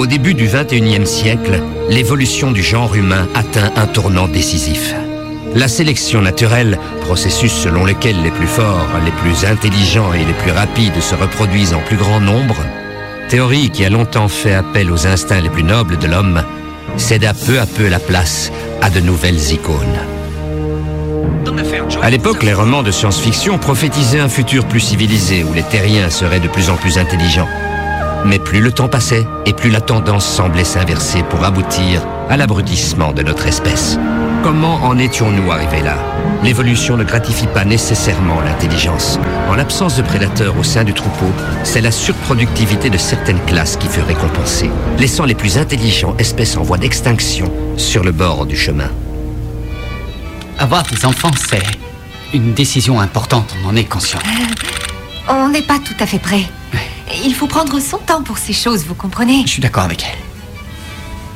Au début du 21e siècle, l'évolution du genre humain atteint un tournant décisif. La sélection naturelle, processus selon lequel les plus forts, les plus intelligents et les plus rapides se reproduisent en plus grand nombre, théorie qui a longtemps fait appel aux instincts les plus nobles de l'homme, céda peu à peu la place à de nouvelles icônes. À l'époque, les romans de science-fiction prophétisaient un futur plus civilisé où les terriens seraient de plus en plus intelligents. Mais plus le temps passait et plus la tendance semblait s'inverser pour aboutir à l'abrutissement de notre espèce. Comment en étions-nous arrivés là? L'évolution ne gratifie pas nécessairement l'intelligence. En l'absence de prédateurs au sein du troupeau, c'est la surproductivité de certaines classes qui fut récompensée, laissant les plus intelligents espèces en voie d'extinction sur le bord du chemin. Avoir des enfants, c'est une décision importante, on en est conscient. Euh, on n'est pas tout à fait prêt. Il faut prendre son temps pour ces choses, vous comprenez Je suis d'accord avec elle.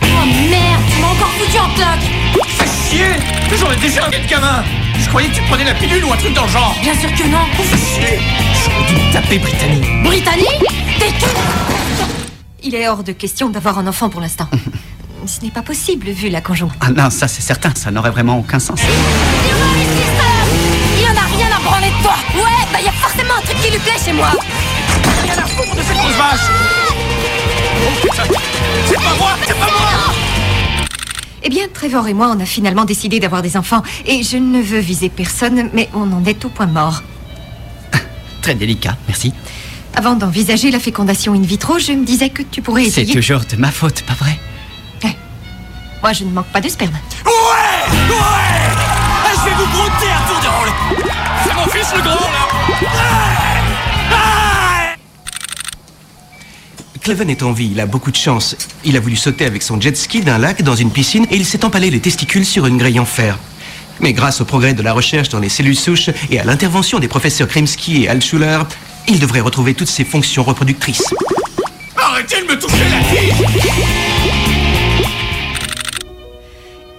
Oh merde, tu m'as encore foutu en bloc Fais chier. J'en ai déjà un de gamin. Je croyais que tu prenais la pilule ou un truc dans le genre. Bien sûr que non. Fais chier. J'aurais dû me taper Brittany. Brittany T'es Il est hors de question d'avoir un enfant pour l'instant. Ce n'est pas possible vu la conjoncture. Ah non, ça c'est certain, ça n'aurait vraiment aucun sens. Il en a rien à branler de toi. Ouais, bah y a forcément un truc qui lui plaît chez moi Rien à foutre de cette grosse vache Oh putain C'est pas moi C'est pas moi Eh bien, Trevor et moi, on a finalement décidé d'avoir des enfants. Et je ne veux viser personne, mais on en est au point mort. Très délicat, merci. Avant d'envisager la fécondation in vitro, je me disais que tu pourrais C'est essayer... toujours de ma faute, pas vrai? Moi, je ne manque pas de sperme. Ouais Ouais Cleven est en vie, il a beaucoup de chance. Il a voulu sauter avec son jet ski d'un lac dans une piscine et il s'est empalé les testicules sur une grille en fer. Mais grâce au progrès de la recherche dans les cellules souches et à l'intervention des professeurs Kremski et Altschuler, il devrait retrouver toutes ses fonctions reproductrices. Arrêtez de me toucher la fille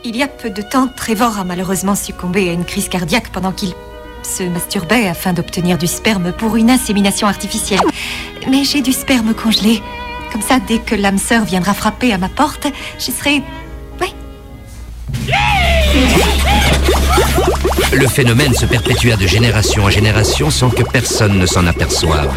Il y a peu de temps, Trevor a malheureusement succombé à une crise cardiaque pendant qu'il se masturbait afin d'obtenir du sperme pour une insémination artificielle. Mais j'ai du sperme congelé. Comme ça, dès que l'âme sœur viendra frapper à ma porte, je serai... Oui, Le phénomène se perpétua de génération en génération sans que personne ne s'en aperçoive.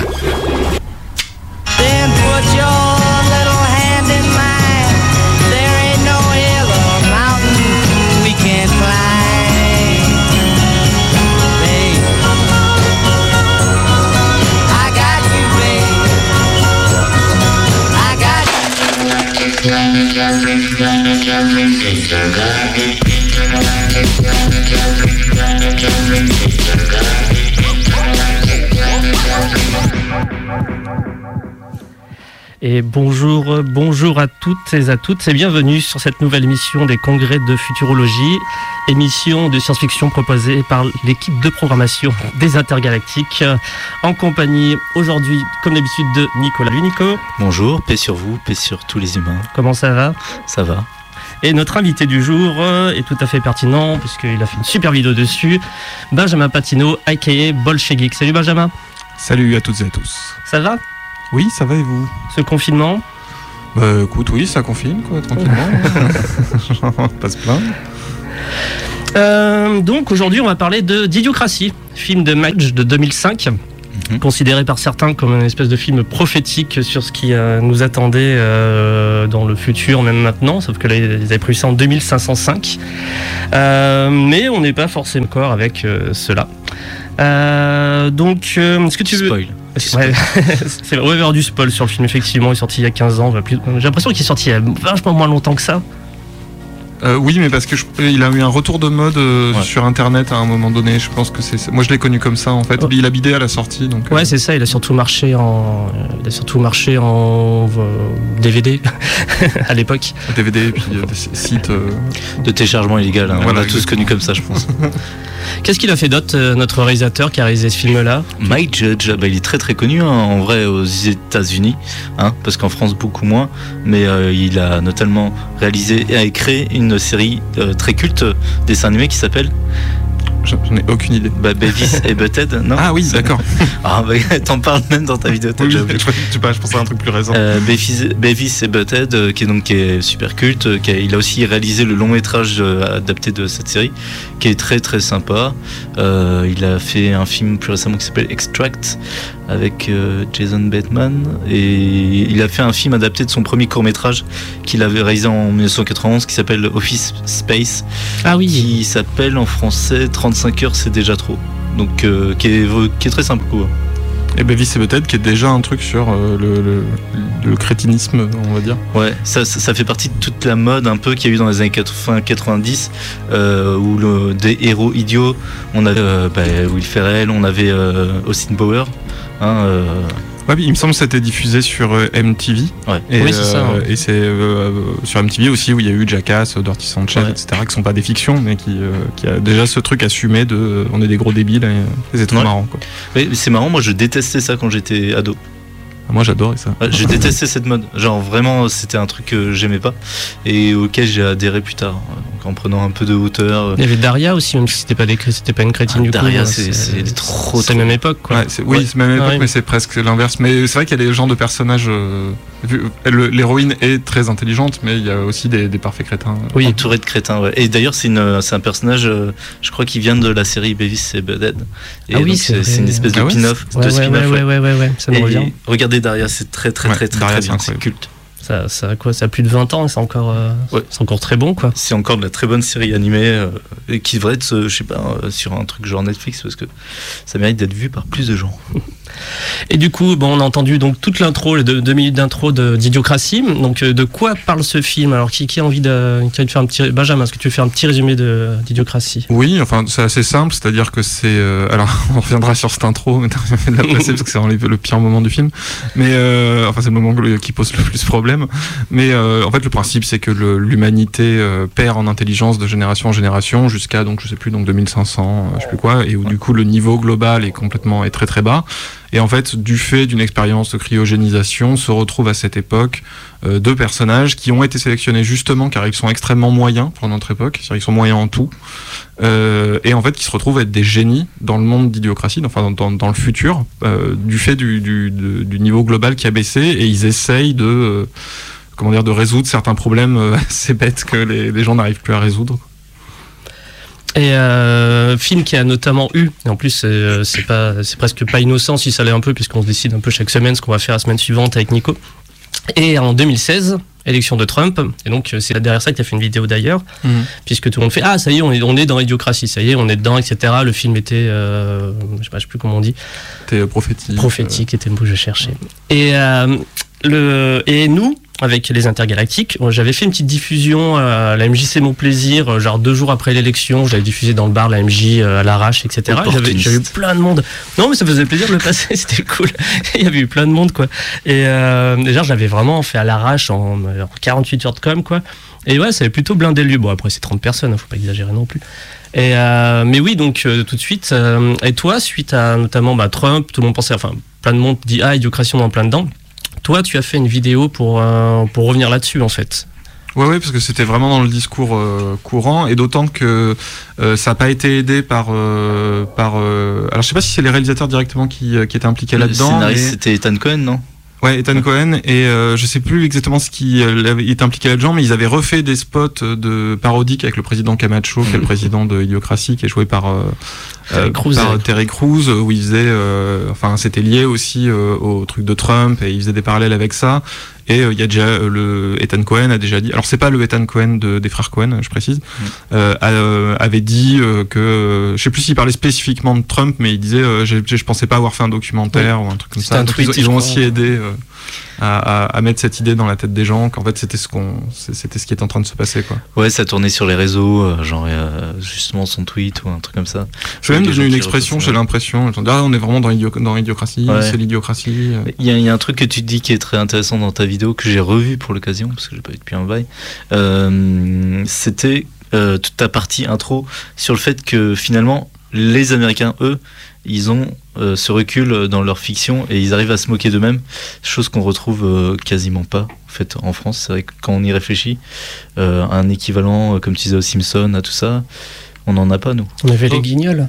Et bonjour, bonjour à toutes et à toutes et bienvenue sur cette nouvelle émission des congrès de futurologie, émission de science-fiction proposée par l'équipe de programmation des intergalactiques, en compagnie aujourd'hui, comme d'habitude, de Nicolas. Salut Nico, Bonjour, paix sur vous, paix sur tous les humains. comment ça va? Ça va Et notre invité du jour euh, est tout à fait pertinent puisqu'il a fait une super vidéo dessus, Benjamin Patino, aka Bolchegeek. Salut Benjamin, Salut à toutes et à tous. ça va? Oui, ça va et vous? Ce confinement? Bah écoute, oui, ça confine, quoi, tranquillement. On va pas se plaindre. Euh, donc aujourd'hui, on va parler de d'Idiocratie, film de Madge de 2005, Mhm. considéré par certains comme une espèce de film prophétique sur ce qui euh, nous attendait euh, dans le futur, même maintenant, sauf que là, ils avaient prévu ça en 2505. Euh, mais on n'est pas forcément encore avec cela. Donc, est-ce que tu veux... Spoil. Ouais, c'est vrai, ouais, du spoil sur le film, effectivement, il est sorti il y a 15 ans. J'ai l'impression qu'il est sorti il y a vachement moins longtemps que ça. Euh, oui, mais parce que je- il a eu un retour de mode euh, Ouais. sur Internet à un moment donné. Je pense que c'est. Moi, je l'ai connu comme ça en fait. Oh. Il a bidé à la sortie, donc. euh, Ouais, c'est ça. Il a surtout marché en, il a surtout marché en euh, DVD à l'époque. DVD et puis euh, des sites. euh, De téléchargement illégal, hein. Voilà, on a tous connu comme ça, je pense. Qu'est-ce qu'il a fait d'autre, notre réalisateur qui a réalisé ce film-là? Mike Judge, bah, il est très très connu hein, en vrai aux États-Unis, hein, parce qu'en France beaucoup moins, mais euh, il a notamment réalisé et a créé une série euh, très culte euh, dessin animé qui s'appelle J'en ai aucune idée. Bah, Beavis et Butthead, non Ah oui, d'accord. Ah, bah, t'en parles même dans ta vidéo, Oui, je, je sais pas, je pensais à un truc plus récent. Euh, Beavis et Butthead, euh, qui est donc qui est super culte, euh, qui a- il a aussi réalisé le long métrage adapté de cette série, qui est très très sympa. Il a fait un film plus récemment qui s'appelle Extract avec euh, Jason Bateman et il a fait un film adapté de son premier court métrage qu'il avait réalisé en 1991 qui s'appelle Office Space, Ah oui. qui s'appelle en français 35 heures c'est déjà trop. Donc euh, qui, est, qui est très sympa. quoi. Et Beavis et Butthead, qui est déjà un truc sur euh, le, le, le crétinisme, on va dire. Ouais, ça, ça, ça fait partie de toute la mode un peu qu'il y a eu dans les années 80-90, euh, où le, des héros idiots, on avait euh, bah, Will Ferrell, on avait euh, Austin Power. Hein, euh, Ouais, il me semble que c'était diffusé sur euh, MTV. ouais. Et, Oui, c'est ça, euh, ouais. et c'est euh, sur MTV aussi où il y a eu Jackass, Dirty Sanchez, Ouais. etc., qui sont pas des fictions, mais qui, euh, qui a déjà ce truc assumé de on est des gros débiles et, et c'est trop Ouais. marrant. Quoi. Mais c'est marrant, moi je détestais ça quand j'étais ado. Moi j'adorais ça. Ouais, je détestais cette mode. Genre vraiment, c'était un truc que j'aimais pas et auquel j'ai adhéré plus tard. Donc en prenant un peu de hauteur. Il y avait Daria aussi, même si c'était pas, des, c'était pas une crétine Ah, du Daria, coup. c'est- c'est trop, C'est la même époque, quoi. Ouais, oui, Ouais. c'est même époque, Ouais. mais c'est presque l'inverse. Mais c'est vrai qu'il y a des genres de personnages. euh, L'héroïne est très intelligente, mais il y a aussi des, des parfaits crétins. Oui. Entouré de crétins, ouais. Et d'ailleurs, c'est un personnage, euh, je crois, qui vient de la série Beavis et Butthead. Et Ah oui, c'est une espèce de Ah ouais pin-off, Ouais, de ouais, spin-off. ouais, ouais. ouais, ouais, ouais, ça me revient. regardez Daria, c'est très très Ouais, très très, Daria, très c'est bien, c'est culte. Ça, ça, a quoi, ça a plus de 20 ans et c'est encore, euh, Ouais. c'est encore très bon, quoi. C'est encore de la très bonne série animée euh, et qui devrait être, euh, je sais pas, euh, sur un truc genre Netflix parce que ça mérite d'être vu par plus de gens. Et du coup, bon, on a entendu donc toute l'intro, les deux, deux minutes d'intro d'Idiocratie. Donc, euh, de quoi parle ce film? Alors, qui, qui a envie de, qui a de faire un petit, Benjamin, est-ce que tu veux faire un petit résumé d'Idiocratie Oui, enfin c'est assez simple, c'est-à-dire que c'est. euh, alors on reviendra sur cette intro, mais de la placer parce que c'est le, pire moment du film. Mais euh, enfin c'est le moment qui pose le plus problème. Mais euh, en fait le principe c'est que l'humanité euh, perd en intelligence de génération en génération jusqu'à donc je sais plus donc 2500, euh, je sais plus quoi, et où du coup le niveau global est complètement est très très bas. Et en fait, du fait d'une expérience de cryogénisation, se retrouvent à cette époque euh, deux personnages qui ont été sélectionnés justement car ils sont extrêmement moyens pour notre époque, c'est-à-dire ils sont moyens en tout, euh, et en fait qui se retrouvent à être des génies dans le monde d'idiocratie, enfin dans, le futur, euh, du fait du, niveau global qui a baissé, et ils essayent de comment dire de résoudre certains problèmes assez bêtes que les gens n'arrivent plus à résoudre. Et euh, film qui a notamment eu, et en plus c'est euh, c'est pas, c'est presque pas innocent si ça l'est un peu, puisqu'on se décide un peu chaque semaine ce qu'on va faire la semaine suivante avec Nico. Et en 2016, élection de Trump, et donc euh, c'est derrière ça que tu as fait une vidéo d'ailleurs, puisque tout le monde fait Ah, ça y est, on est, on est dans l'idiocratie, ça y est, on est dedans, etc. Le film était, euh, je, sais pas, je sais plus comment on dit, prophétique. prophétique, était le mot que je cherchais. Et, euh, le, et nous, avec les intergalactiques, euh, j'avais fait une petite diffusion à la MJC Mon Plaisir, euh, genre deux jours après l'élection, je l'avais diffusé dans le bar, la MJ euh, à l'arrache, etc. J'avais j'avais eu plein de monde. Non, mais ça faisait plaisir de le passer, c'était cool. Il y avait eu plein de monde, quoi. Et euh, déjà, je l'avais vraiment fait à l'arrache en, en 48 heures de com, quoi. Et ouais, ça avait plutôt blindé le lieu. Bon, après, c'est 30 personnes, hein, faut pas exagérer non plus. Et euh, mais oui, donc euh, tout de suite. euh, et toi, suite à notamment bah, Trump, tout le monde pensait, enfin, plein de monde dit ah, idiocratie, on est en plein dedans. Toi, tu as fait une vidéo pour, euh, pour revenir là-dessus, en fait. Ouais, ouais, parce que c'était vraiment dans le discours euh, courant, et d'autant que euh, ça n'a pas été aidé par. euh, par euh, alors, je sais pas si c'est les réalisateurs directement qui, qui étaient impliqués Le là-dedans. scénariste, mais- c'était Ethan Cohen, non? Ouais, Ethan Cohen, et euh, je sais plus exactement ce qui euh, est impliqué là-dedans, mais ils avaient refait des spots de parodiques avec le président Camacho, qui est le président de Idiocratie, qui est joué par, euh, Terry euh, Crews, par Terry Terry Crews, où il faisait, euh, enfin, c'était lié aussi euh, au truc de Trump, et il faisait des parallèles avec ça. Et euh, il y a déjà euh, le Ethan Cohen a déjà dit. Alors c'est pas le Ethan Cohen de, des frères Cohen, je précise. euh, a- euh, avait dit euh, que je sais plus s'il parlait spécifiquement de Trump, mais il disait euh, j'ai- je pensais pas avoir fait un documentaire ou un truc comme ça. un tweet, ils ont, ils je ont crois. aussi aidé euh, à, à- à mettre cette idée dans la tête des gens qu'en fait c'était ce qu'on c'était ce qui est en train de se passer quoi. Ouais, ça tournait sur les réseaux, euh, genre euh, justement son tweet ou un truc comme ça. C'est même devenu une expression, j'ai l'impression. Ah, on est vraiment dans, l'idio- dans l'idiocratie, Ouais. c'est l'idiocratie. euh. Il y, a, il y a un truc que tu dis qui est très intéressant dans ta vidéo que j'ai revu pour l'occasion parce que j'ai pas vu depuis un bail. Euh, C'était euh, toute ta partie intro sur le fait que finalement les Américains, eux, ils ont euh, ce recul dans leur fiction et ils arrivent à se moquer d'eux-mêmes, chose qu'on retrouve euh, quasiment pas en fait en France. C'est vrai que quand on y réfléchit, euh, un équivalent euh, comme tu disais aux Simpsons, à tout ça. On n'en a pas, nous. On avait Oh. les guignols.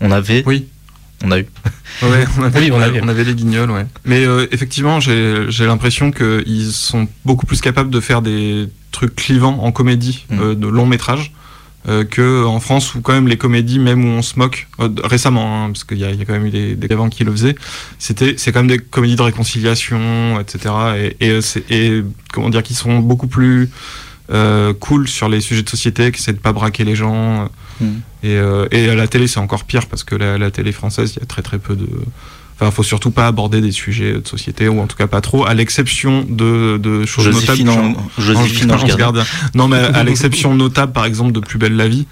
On avait. Oui. On a eu. Ouais, on avait, Oui, on avait. on avait les guignols, ouais. Mais euh, effectivement, j'ai l'impression qu'ils sont beaucoup plus capables de faire des trucs clivants en comédie, Mm. euh, de long métrage, euh, que en France où quand même les comédies, même où on se moque euh, récemment, hein, parce qu'il y, a il y a quand même eu des, des avant qui le faisaient, c'était c'est quand même des comédies de réconciliation, etc. Et, et, euh, c'est- et comment dire, qui sont beaucoup plus euh, cool sur les sujets de société, qui essaient de pas braquer les gens. euh, Mm. et, euh, et à la télé, c'est encore pire parce que la, la télé française, il y a très très peu de. Enfin, faut surtout pas aborder des sujets de société, ou en tout cas pas trop, à l'exception de, de choses Joséphine, notables. en, Joséphine Ange Gardien. Non, mais à l'exception notable, par exemple, de Plus belle la vie,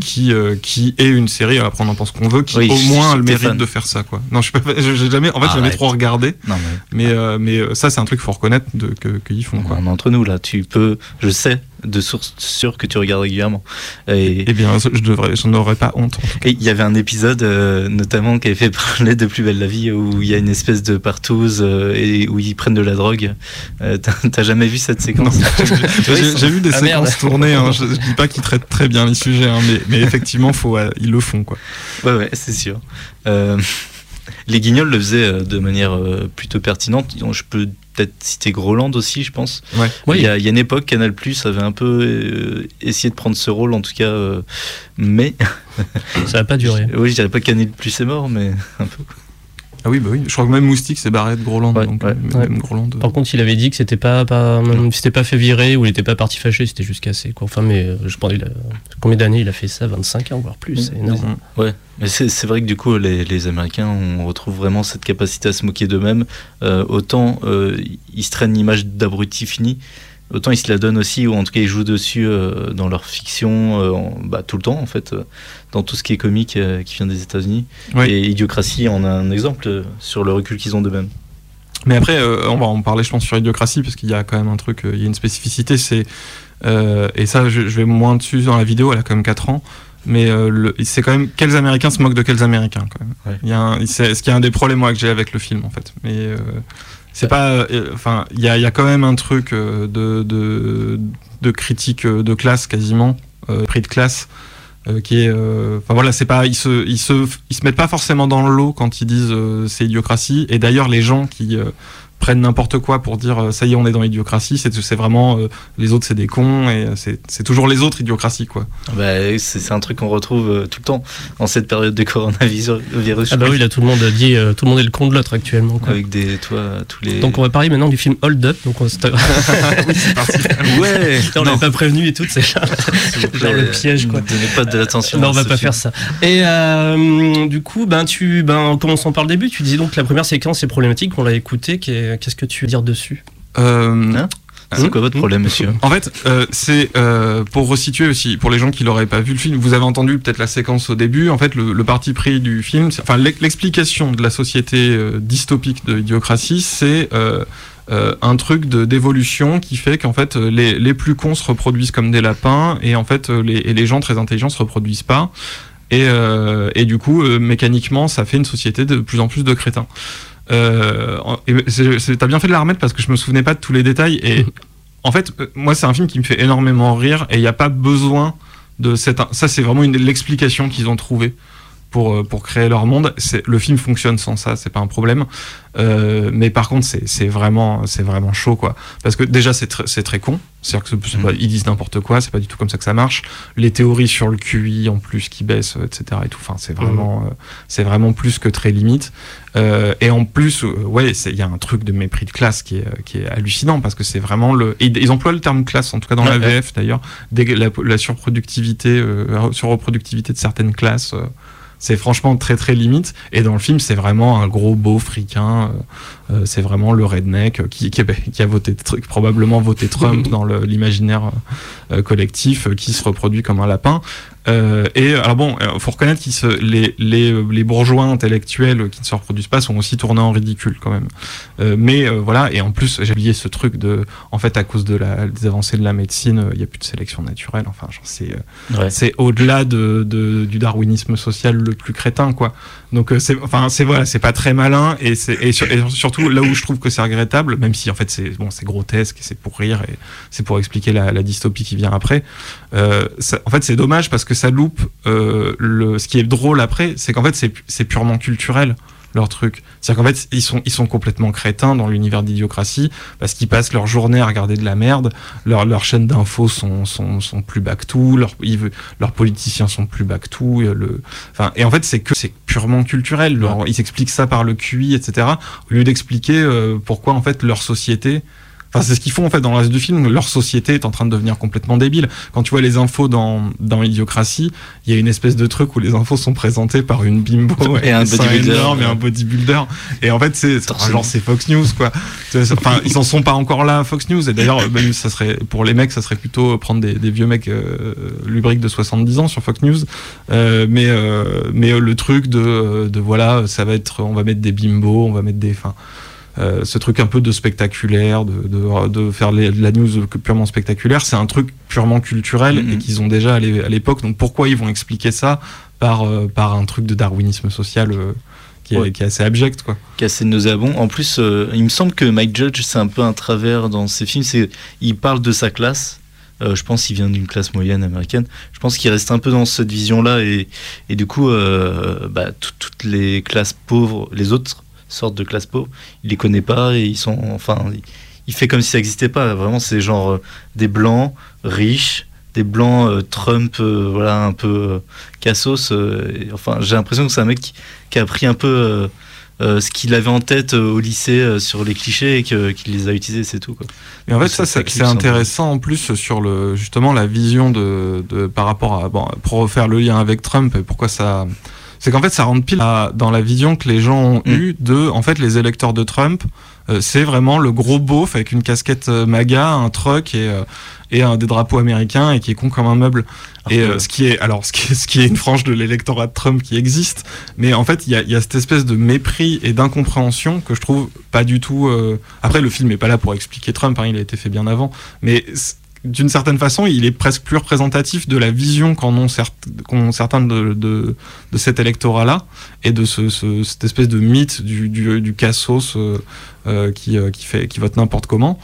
qui, euh, qui est une série, après on en pense qu'on veut, qui Oui, au moins a le mérite de faire ça, quoi. Non, je j'ai jamais, en fait, jamais trop regardé, Non, mais mais, euh, mais euh, ça, c'est un truc qu'il faut reconnaître de, que, qu'ils font, quoi. entre nous là. Tu peux. Je sais de source sûre que tu regardes régulièrement. Et Eh bien, je devrais, j'en aurais pas honte. et il y avait un épisode euh, notamment qui avait fait parler de Plus belle la vie où il y a une espèce de partouze euh, et où ils prennent de la drogue. Euh, T'as jamais vu cette séquence? J'ai vu des Ah, séquences tournées, hein, je, je dis pas qu'ils traitent très bien les sujets, hein, mais, mais effectivement, faut, ils le font, quoi. Ouais, ouais, c'est sûr. Les Guignols le faisaient euh, de manière euh, plutôt pertinente. Je peux peut-être citer Groland aussi, je pense. Ouais. Oui. Il, y a, il y a une époque, Canal Plus avait un peu euh, essayé de prendre ce rôle, en tout cas. euh, mais. Ça n'a pas duré. Oui, je dirais pas que Canal Plus est mort, mais un peu. Ah oui, bah oui. Je crois que même Moustique s'est barré de Groland. Ouais, donc, ouais. euh, même Groland, euh, Par contre, il avait dit que c'était pas, pas, c'était pas fait virer ou il était pas parti fâché, c'était juste cassé. Quoi. Enfin, mais euh, je pense, combien d'années il a fait ça? 25 ans, voire plus, c'est énorme. Ouais, mais c'est c'est vrai que du coup, les, les Américains, on retrouve vraiment cette capacité à se moquer d'eux-mêmes. Euh, autant euh, ils se traînent l'image d'abrutis finis, autant ils se la donnent aussi, ou en tout cas ils jouent dessus euh, dans leur fiction euh, en- bah, tout le temps, en fait, euh, dans tout ce qui est comique qui vient des États-Unis. Et Idiocratie en a un exemple sur le recul qu'ils ont d'eux-mêmes. Mais après, on va en parler, je pense, sur Idiocratie, parce qu'il y a quand même un truc, il y a une spécificité, c'est. et ça, je, je vais moins dessus dans la vidéo, elle a quand même 4 ans. Mais c'est quand même quels Américains se moquent de quels Américains, quand même. Ouais. Il y a un- c'est ce qui est un des problèmes moi, que j'ai avec le film, en fait. Mais c'est pas. euh, Enfin, il y a, y a quand même un truc euh, de, de, de critique euh, de classe, quasiment, euh, prix de classe. euh, qui est euh, enfin voilà c'est pas ils se ils se ils se mettent pas forcément dans le lot quand ils disent euh, c'est idiocratie et d'ailleurs les gens qui euh, prennent n'importe quoi pour dire euh, ça y est on est dans l'idiocratie c'est c'est vraiment euh, les autres c'est des cons et euh, c'est c'est toujours les autres idiocratie quoi Bah, c'est c'est un truc qu'on retrouve euh, tout le temps en cette période de coronavirus. virus, Ah bah oui, là tout le monde a dit, euh, tout le monde est le con de l'autre actuellement. Quoi. Avec des, toi, tous les. Donc on va parler maintenant du film Hold Up. Donc on, c'était- ouais, on l'avait pas prévenu et tout, c'est genre, genre le piège quoi. Ne donnez pas de l'attention. Non, on va pas film. faire ça. Et euh, du coup, ben tu, ben en commençant par le début, tu disais donc que la première séquence est problématique. On l'a écouté. Qu'est- Qu'est-ce que tu veux dire dessus Euh, Hein C'est quoi votre problème, monsieur En fait, euh, c'est euh, pour resituer aussi, pour les gens qui l'auraient pas vu le film, vous avez entendu peut-être la séquence au début. En fait, le, le parti pris du film, enfin l'ex- l'explication de la société euh, dystopique de Idiocratie, c'est euh, euh, un truc de d'évolution qui fait qu'en fait euh, les, les plus cons se reproduisent comme des lapins et en fait euh, les, et les gens très intelligents se reproduisent pas. Et, euh, et du coup, euh, mécaniquement, ça fait une société de plus en plus de crétins. Euh, T'as bien fait de la remettre parce que je me souvenais pas de tous les détails. Et en fait, euh, moi, c'est un film qui me fait énormément rire et il n'y a pas besoin de cette. Ça, c'est vraiment l'explication qu'ils ont trouvée pour, euh, pour créer leur monde. Le film fonctionne sans ça, c'est pas un problème. Euh, mais par contre, c'est c'est vraiment, c'est vraiment chaud, quoi. Parce que déjà, c'est tr- c'est très con. C'est-à-dire que c'est- c'est pas- ils disent n'importe quoi, c'est pas du tout comme ça que ça marche. Les théories sur le QI en plus qui baissent, euh, etc. Et tout. Enfin, c'est vraiment, euh, c'est vraiment plus que très limite. Euh, et en plus, ouais, il y a un truc de mépris de classe qui est, qui est hallucinant parce que c'est vraiment le. et ils emploient le terme classe, en tout cas dans la. VF d'ailleurs, la, la surproductivité, euh, la surreproductivité de certaines classes. Euh, c'est franchement très très limite. Et dans le film, c'est vraiment un gros beau fricain. Euh, c'est vraiment le redneck qui, qui, qui a voté probablement voté Trump dans l'imaginaire euh, collectif, euh, qui se reproduit comme un lapin. Euh, et alors bon, faut reconnaître que les, les, les bourgeois intellectuels qui ne se reproduisent pas sont aussi tournés en ridicule quand même. Euh, mais euh, voilà, et en plus j'ai oublié ce truc de, en fait à cause de la, des avancées de la médecine, il n'y a plus de sélection naturelle. Enfin, c'est Ouais. c'est au-delà de, de- du darwinisme social le plus crétin, quoi. Donc euh, c'est, enfin c'est voilà, c'est pas très malin et c'est et, sur- et surtout là où je trouve que c'est regrettable, même si en fait c'est bon, c'est grotesque et c'est pour rire et c'est pour expliquer la, la dystopie qui vient après. Euh, ça- en fait, c'est dommage parce que ça loupe euh, le. Ce qui est drôle après, c'est qu'en fait c'est purement culturel leur truc. C'est-à-dire qu'en fait, ils sont, ils sont complètement crétins dans l'univers d'idiocratie parce qu'ils passent leur journée à regarder de la merde. Leur- Leurs chaînes d'infos sont, sont, sont plus back to, leurs, leurs politiciens sont plus back to. euh, Le, enfin, et en fait, c'est que c'est purement culturel. Leur- Ils expliquent ça par le QI, etc. Au lieu d'expliquer euh, pourquoi en fait leur société. Enfin, c'est ce qu'ils font en fait dans le reste du film. Leur société est en train de devenir complètement débile. Quand tu vois les infos dans, dans Idiocratie, il y a une espèce de truc où les infos sont présentées par une bimbo Et un bodybuilder. et un bodybuilder. Et en fait, c'est genre c'est Fox News quoi. Enfin, ils en sont pas encore là, Fox News. Et d'ailleurs, même ça serait pour les mecs, ça serait plutôt prendre des, des vieux mecs euh, lubriques de 70 ans sur Fox News. Euh, mais euh, mais euh, le truc de, de voilà, ça va être, on va mettre des bimbos, on va mettre des, enfin. Euh, ce truc un peu de spectaculaire, de, de, de faire les- la news purement spectaculaire, c'est un truc purement culturel Mhm. et qu'ils ont déjà à l'é- à l'époque. Donc pourquoi ils vont expliquer ça par, euh, par un truc de darwinisme social euh, qui, est, Ouais. qui est assez abject quoi. qui est assez nauséabond. En plus, il me semble que Mike Judge, c'est un peu un travers dans ses films. C'est, il parle de sa classe. Euh, je pense qu'il vient d'une classe moyenne américaine. Je pense qu'il reste un peu dans cette vision-là et, et du coup, euh, bah, tout- toutes les classes pauvres, les autres sortes de classes pauvres, il les connaît pas et ils sont, enfin, il, fait comme si ça n'existait pas. Vraiment, c'est genre euh, des blancs riches, des blancs euh, Trump, euh, voilà, un peu cassos. et, enfin, j'ai l'impression que c'est un mec qui, qui a pris un peu ce qu'il avait en tête au lycée sur les clichés et qu'il les a utilisés, c'est tout. Quoi. Et en fait, Ça ça, c'est intéressant en plus sur le justement la vision de, de par rapport à bon pour refaire le lien avec Trump et pourquoi ça c'est qu'en fait ça rentre pile à- dans la vision que les gens ont Mm. eue de en fait les électeurs de Trump euh, c'est vraiment le gros beauf avec une casquette euh, MAGA, un truck et euh, et un des drapeaux américains et qui est con comme un meuble. Et Alors euh, ce qui est alors ce qui est, ce qui est une frange de l'électorat de Trump qui existe, mais en fait il y a, il y a cette espèce de mépris et d'incompréhension que je trouve pas du tout. euh, Après le film est pas là pour expliquer Trump, hein, il a été fait bien avant, mais d'une certaine façon il est presque plus représentatif de la vision qu'en ont, qu'ont certains de, de, de cet électorat là et de ce, ce- cette espèce de mythe du, du, du cassos euh, euh, qui, euh, qui fait qui vote n'importe comment.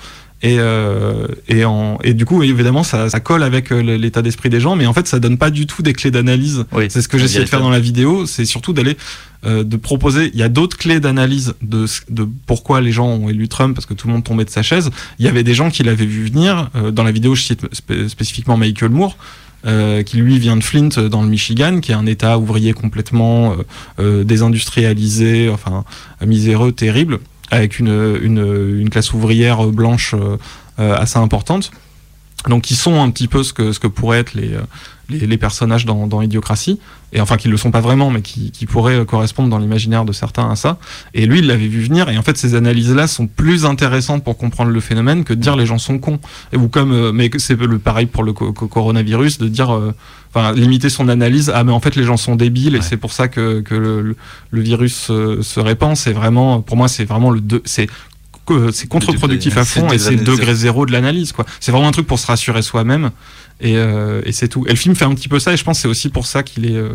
Et, euh, et, en, et du coup, évidemment, ça, ça colle avec euh, l'état d'esprit des gens, mais en fait, ça donne pas du tout des clés d'analyse. Oui, c'est ce que j'essaie de faire dans la vidéo, c'est surtout d'aller euh, de proposer. Il y a d'autres clés d'analyse de, pourquoi les gens ont élu Trump, parce que tout le monde tombait de sa chaise. Il y avait des gens qui l'avaient vu venir. Euh, dans la vidéo, je cite spé- spécifiquement Michael Moore. euh, qui lui vient de Flint dans le Michigan, qui est un État ouvrier complètement désindustrialisé, enfin miséreux, terrible, avec une, classe ouvrière blanche assez importante. Donc qui sont un petit peu ce que, ce que pourraient être les, les, les personnages dans, dans Idiocratie, et enfin qui ne le sont pas vraiment, mais qui, qui pourraient euh, correspondre dans l'imaginaire de certains à ça. Et lui, il l'avait vu venir, et en fait ces analyses-là sont plus intéressantes pour comprendre le phénomène que de dire les gens sont cons. Et, ou comme, euh, mais c'est le pareil pour le co- co- coronavirus, de dire, euh, enfin limiter son analyse, ah mais en fait les gens sont débiles, et c'est pour ça que, que le, le- virus euh, se répand. C'est vraiment, pour moi, c'est vraiment le deux, c'est c'est contre-productif à fond et c'est degré degré zéro de l'analyse quoi. C'est vraiment un truc pour se rassurer soi-même et, euh, et c'est tout. Et le film fait un petit peu ça et je pense que c'est aussi pour ça qu'il est euh,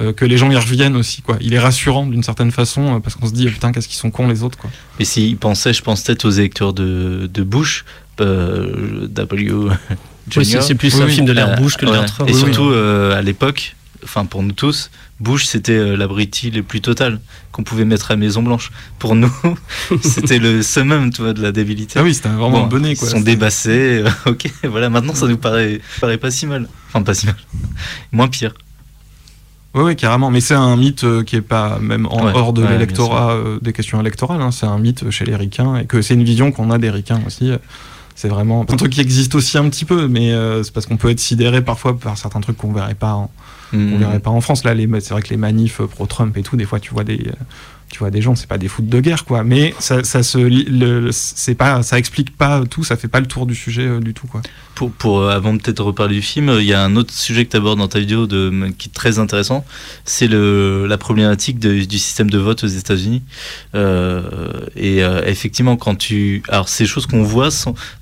euh, que les gens y reviennent aussi quoi. Il est rassurant d'une certaine façon parce qu'on se dit putain qu'est-ce qu'ils sont cons les autres quoi. Et s'il pensait, je pense peut-être aux électeurs de, de Bush, euh, W. Oui, c'est plus Oui, un oui. film de l'air bouche que de l'air Trump. Et Oui, surtout oui. euh, à l'époque, enfin pour nous tous, Bush c'était euh, l'abruti le plus total qu'on pouvait mettre à Maison Blanche. Pour nous, c'était le summum, tu vois, de la débilité. Ah oui c'était vraiment Bon, un bonnet Ils quoi. sont débassés. euh, ok, voilà. Maintenant, ça nous paraît, paraît pas si mal. Enfin, pas si mal. Moins pire. Oui, carrément. Mais c'est un mythe euh, qui est pas même en Ouais, hors de ouais, l'électorat, euh, des questions électorales. hein. C'est un mythe chez les ricains et que c'est une vision qu'on a des ricains aussi. C'est vraiment un truc qui existe aussi un petit peu, mais euh, c'est parce qu'on peut être sidéré parfois par certains trucs qu'on verrait pas, en, Mm. qu'on verrait pas en France. Là, les, c'est vrai que les manifs pro-Trump et tout, des fois, tu vois des, euh, tu vois des gens, c'est pas des foot de guerre, quoi. Mais ça, ça explique pas tout, ça fait pas le tour du sujet euh, du tout, quoi. Pour, euh, avant peut-être reparler du film, euh, il y a un autre sujet que tu abordes dans ta vidéo qui est très intéressant. C'est la problématique du système de vote aux États-Unis. Et effectivement, quand tu. Alors, des choses qu'on voit,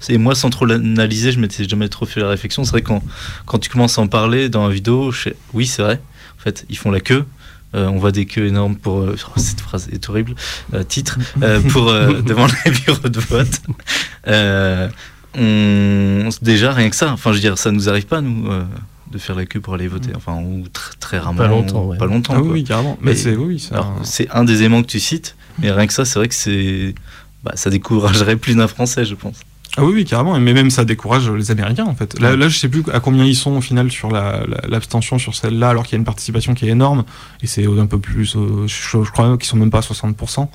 et moi, sans trop l'analyser, je m'étais jamais trop fait la réflexion. C'est vrai quand, quand tu commences à en parler dans la vidéo, oui, c'est vrai. En fait, ils font la queue on voit des queues énormes pour. euh, oh, cette phrase est horrible. Euh, titre. euh, pour, euh, devant les bureaux de vote. Euh, on, déjà, rien que ça. Enfin, je veux dire, ça nous arrive pas, nous. euh, de faire la queue pour aller voter, enfin, ou tr- très rarement. Pas longtemps, ou ouais. Pas longtemps. Ah oui, quoi. oui, carrément. Mais c'est oui, c'est Alors, un- c'est un des éléments que tu cites, mais rien que ça, c'est vrai que c'est. Bah, ça découragerait plus d'un Français, je pense. Ah oui, oui, carrément. Mais même ça décourage les Américains, en fait. Là, là je sais plus à combien ils sont au final sur la- la- l'abstention sur celle-là, alors qu'il y a une participation qui est énorme. Et c'est un peu plus, euh, je, je crois qu'ils sont même pas à 60%.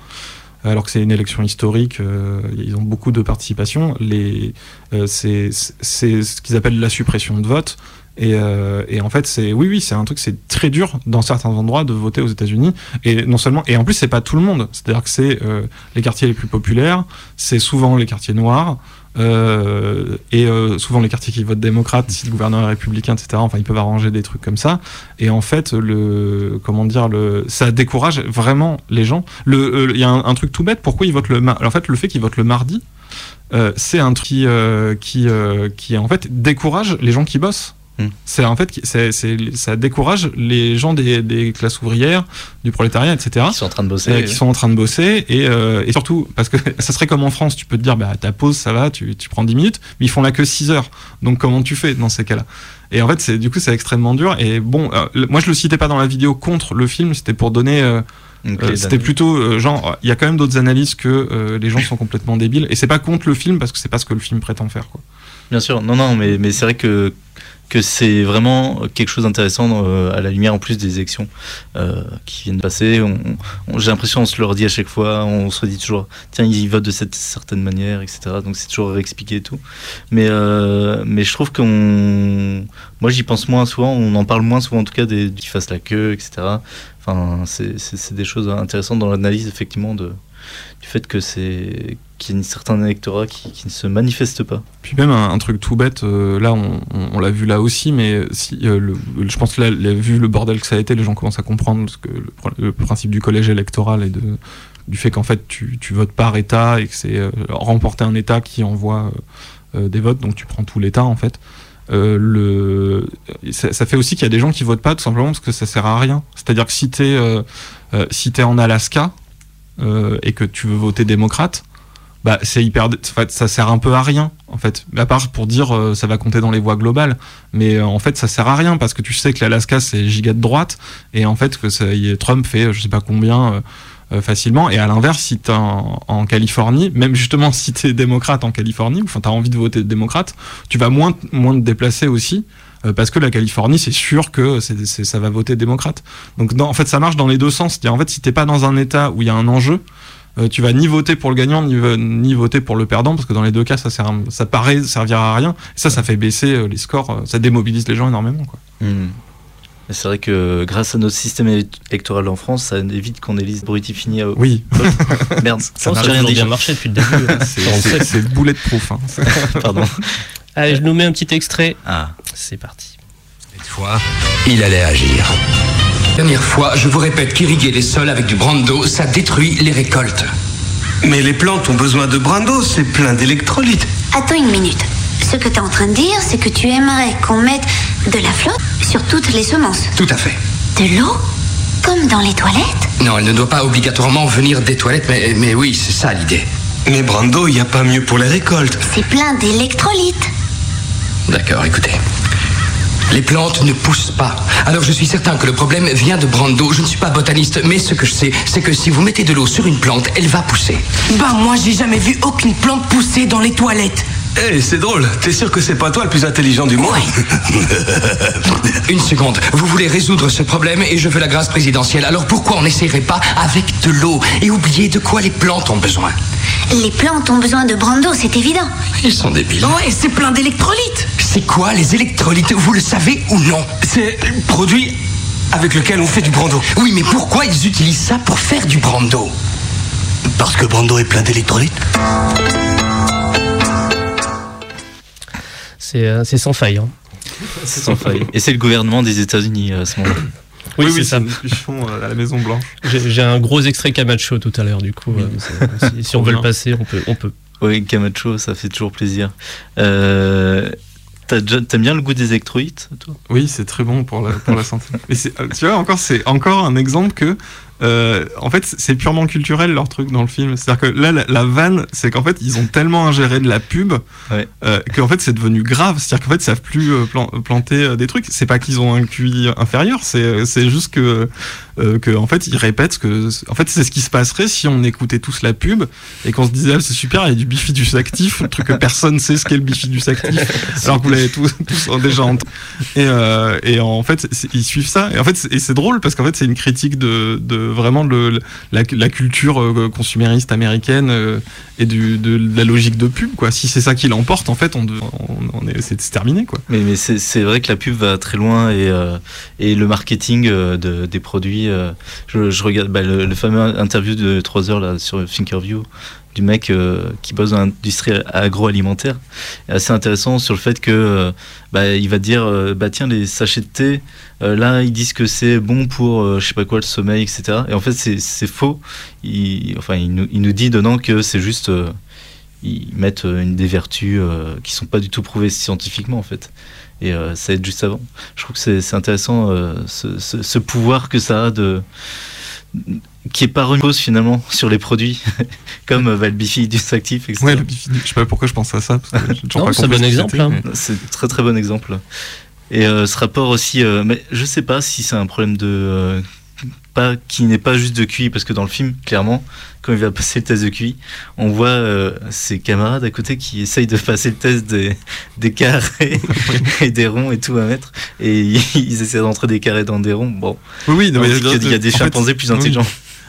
Alors que c'est une élection historique, euh, ils ont beaucoup de participation. Les, euh, c'est c'est ce qu'ils appellent la suppression de vote. Et, euh, et en fait, c'est oui, oui, c'est un truc, c'est très dur dans certains endroits de voter aux États-Unis. Et non seulement, et en plus, c'est pas tout le monde. C'est-à-dire que c'est euh, les quartiers les plus populaires, c'est souvent les quartiers noirs. Euh, et euh, souvent les quartiers qui votent démocrate, si le gouverneur est républicain, etc. Enfin, ils peuvent arranger des trucs comme ça. Et en fait, le comment dire, le ça décourage vraiment les gens. Le, euh, il y a un, truc tout bête. Pourquoi ils votent le En fait, le fait qu'ils votent le mardi, euh, c'est un truc qui euh, qui qui en fait décourage les gens qui bossent. Hmm. C'est en fait qui- ça décourage les gens des, des classes ouvrières, du prolétariat, etc. Ils sont en train de bosser. Euh, qui sont en train de bosser et, euh, et surtout parce que ça serait comme en France tu peux te dire bah ta pause ça va tu, tu prends 10 minutes mais ils font là que 6 heures donc comment tu fais dans ces cas là et en fait c'est du coup c'est extrêmement dur et bon euh, moi je le citais pas dans la vidéo contre le film c'était pour donner euh, c'était plutôt euh, genre il y a quand même d'autres analyses que euh, les gens sont complètement débiles et c'est pas contre le film parce que c'est pas ce que le film prétend faire quoi Bien sûr, non, non, mais, mais c'est vrai que, que c'est vraiment quelque chose d'intéressant euh, à la lumière en plus des élections euh, qui viennent de passer. J'ai l'impression on se le redit à chaque fois, on se redit toujours, tiens, ils votent de cette certaine manière, etc. Donc c'est toujours réexpliqué et tout. Mais, euh, mais je trouve qu'on. Moi j'y pense moins souvent, on en parle moins souvent en tout cas des qui fassent la queue, etc. Enfin, c'est des choses intéressantes dans l'analyse effectivement du fait que c'est qu'il y a un certain électorat qui, qui ne se manifeste pas. Puis même un, truc tout bête, euh, là on, on- l'a vu là aussi, mais si, euh, le- le- je pense que vu le bordel que ça a été, les gens commencent à comprendre ce que le, principe du collège électoral et de, du fait qu'en fait tu, tu votes par État et que c'est euh, remporter un État qui envoie euh, euh, des votes, donc tu prends tout l'État en fait. Euh, le, ça, fait aussi qu'il y a des gens qui votent pas tout simplement parce que ça sert à rien. C'est-à-dire que si t'es euh, euh, si t'es en Alaska euh, et que tu veux voter démocrate, bah c'est hyper en fait ça sert un peu à rien en fait à part pour dire euh, ça va compter dans les voix globales mais euh, en fait ça sert à rien parce que tu sais que l'Alaska c'est giga de droite et en fait que ça, y est- Trump fait euh, je sais pas combien euh, euh, facilement et à l'inverse si t'es en, en Californie même justement si t'es démocrate en Californie enfin t'as envie de voter démocrate tu vas moins moins te déplacer aussi euh, parce que la Californie, c'est sûr que c'est, c'est- ça va voter démocrate. Donc, dans- en fait, ça marche dans les deux sens. C'est-à-dire, en fait, si t'es pas dans un État où il y a un enjeu, euh, tu vas ni voter pour le gagnant ni, ni voter pour le perdant parce que dans les deux cas ça sert ça paraît servir à rien et ça ça fait baisser euh, les scores euh, ça démobilise les gens énormément quoi. Hmm. C'est vrai que grâce à notre système éle- électoral en France, ça évite qu'on élise Brutifini à oui Merde, Ça, j'ai a rien bien marché depuis le début. hein. c'est bulletproof hein. Pardon. Allez, je nous mets un petit extrait. Ah. C'est parti. Cette fois, il allait agir. Dernière fois, je vous répète qu'irriguer les sols avec du brando, ça détruit les récoltes. Mais les plantes ont besoin de brando, c'est plein d'électrolytes. Attends une minute. Ce que tu es en train de dire, c'est que tu aimerais qu'on mette de la flotte sur toutes les semences. Tout à fait. De l'eau Comme dans les toilettes? Non, elle ne doit pas obligatoirement venir des toilettes, mais, mais oui, c'est ça l'idée. Mais brando, il n'y a pas mieux pour les récoltes. C'est plein d'électrolytes. D'accord, écoutez. Les plantes ne poussent pas. Alors je suis certain que le problème vient de Brando. Je ne suis pas botaniste, mais ce que je sais, c'est que si vous mettez de l'eau sur une plante, elle va pousser. Bah moi j'ai jamais vu aucune plante pousser dans les toilettes. Eh, c'est drôle. T'es sûr que c'est pas toi le plus intelligent du monde? Une seconde. Vous voulez résoudre ce problème et je veux la grâce présidentielle. Alors pourquoi on n'essayerait pas avec de l'eau? Et oublier de quoi les plantes ont besoin Les plantes ont besoin de Brando, c'est évident. Ils sont débiles. Ouais, c'est plein d'électrolytes. C'est quoi les électrolytes? Vous le savez ou non? C'est le produit avec lequel on fait du brando. Oui, mais pourquoi ils utilisent ça pour faire du brando? Parce que brando est plein d'électrolytes. C'est euh, c'est sans faille. hein. C'est sans faille. Et c'est le gouvernement des États-Unis euh, à ce moment-là. Oui, c'est ça. une discussion euh, à la Maison Blanche. J'ai un gros extrait Camacho tout à l'heure, du coup. euh, c'est- si, si on veut le passer, on peut. On peut. Oui, Camacho, ça fait toujours plaisir. Euh, T'aimes bien le goût des électroïdes, toi? Oui, c'est très bon pour la, pour la santé. Mais c'est- euh, tu vois, encore, c'est encore un exemple que, euh, en fait, c'est purement culturel leur truc dans le film. C'est-à-dire que là, la, la vanne, c'est qu'en fait, ils ont tellement ingéré de la pub Ouais. euh, qu'en fait, c'est devenu grave. C'est-à-dire qu'en fait, ils savent plus euh, plan- planter des trucs. C'est pas qu'ils ont un QI inférieur, c'est c'est juste que, euh, que, en fait, ils répètent que, en fait, c'est ce qui se passerait si on écoutait tous la pub et qu'on se disait, ah, c'est super, il y a du bifidus actif, un truc que personne sait ce qu'est le bifidus actif, alors que vous l'avez tous, tous déjà entendu. Et, euh, et en fait, ils suivent ça. Et en fait, c'est- drôle parce qu'en fait, c'est une critique de, de vraiment le, le- la, la culture euh, consumériste américaine euh, et du, de, la logique de pub. Quoi. Si c'est ça qui l'emporte, en fait, on, on, on est, c'est terminé. Quoi. Mais, mais c'est vrai que la pub va très loin et, euh, et le marketing de, des produits. Euh, je, regarde bah, le, fameux interview de 3 heures là, sur Thinkerview du mec euh, qui bosse dans l'industrie agroalimentaire. Assez intéressant sur le fait que euh, bah, il va dire bah tiens les sachets de thé là ils disent que c'est bon pour je sais pas quoi le sommeil etc et en fait c'est faux. Il, enfin il nous, il nous dit dedans que c'est juste ils mettent une des vertus qui sont pas du tout prouvées scientifiquement en fait et euh, ça aide juste avant je trouve que c'est c'est intéressant euh, ce, ce- ce pouvoir que ça a de qui est pas remis finalement sur les produits comme euh, bah, le bifidus actif etc Ouais, le bifidus, je sais pas pourquoi je pense à ça. C'est un bon exemple, hein. mais- c'est un très très bon exemple. Et euh, ce rapport aussi, euh, mais je sais pas si c'est un problème de euh, pas qui n'est pas juste de QI parce que dans le film, clairement, quand il va passer le test de QI, on voit euh, ses camarades à côté qui essayent de passer le test des, des carrés et des ronds et tout à mettre, et ils essaient d'entrer des carrés dans des ronds. Bon, Oui, mais- qu'il y a des fait, chimpanzés plus intelligents.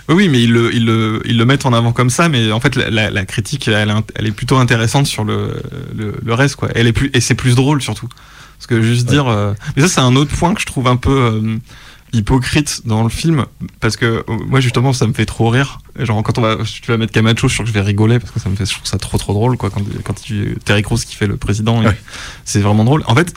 Oui, oui, mais ils le, ils, le, ils le mettent en avant comme ça, mais en fait, la, critique, elle, est int- elle est plutôt intéressante sur le, le, le reste, quoi. Elle est plus, et c'est plus drôle surtout. Parce que juste dire. euh, Mais ça, c'est un autre point que je trouve un peu euh, hypocrite dans le film, parce que euh, moi, justement, ça me fait trop rire. Genre, quand on va, tu vas mettre Camacho, je suis sûr que je vais rigoler, parce que ça me fait, je trouve ça trop, trop drôle, quoi. Quand, quand tu, Terry Crews qui fait le président, c'est vraiment drôle. En fait,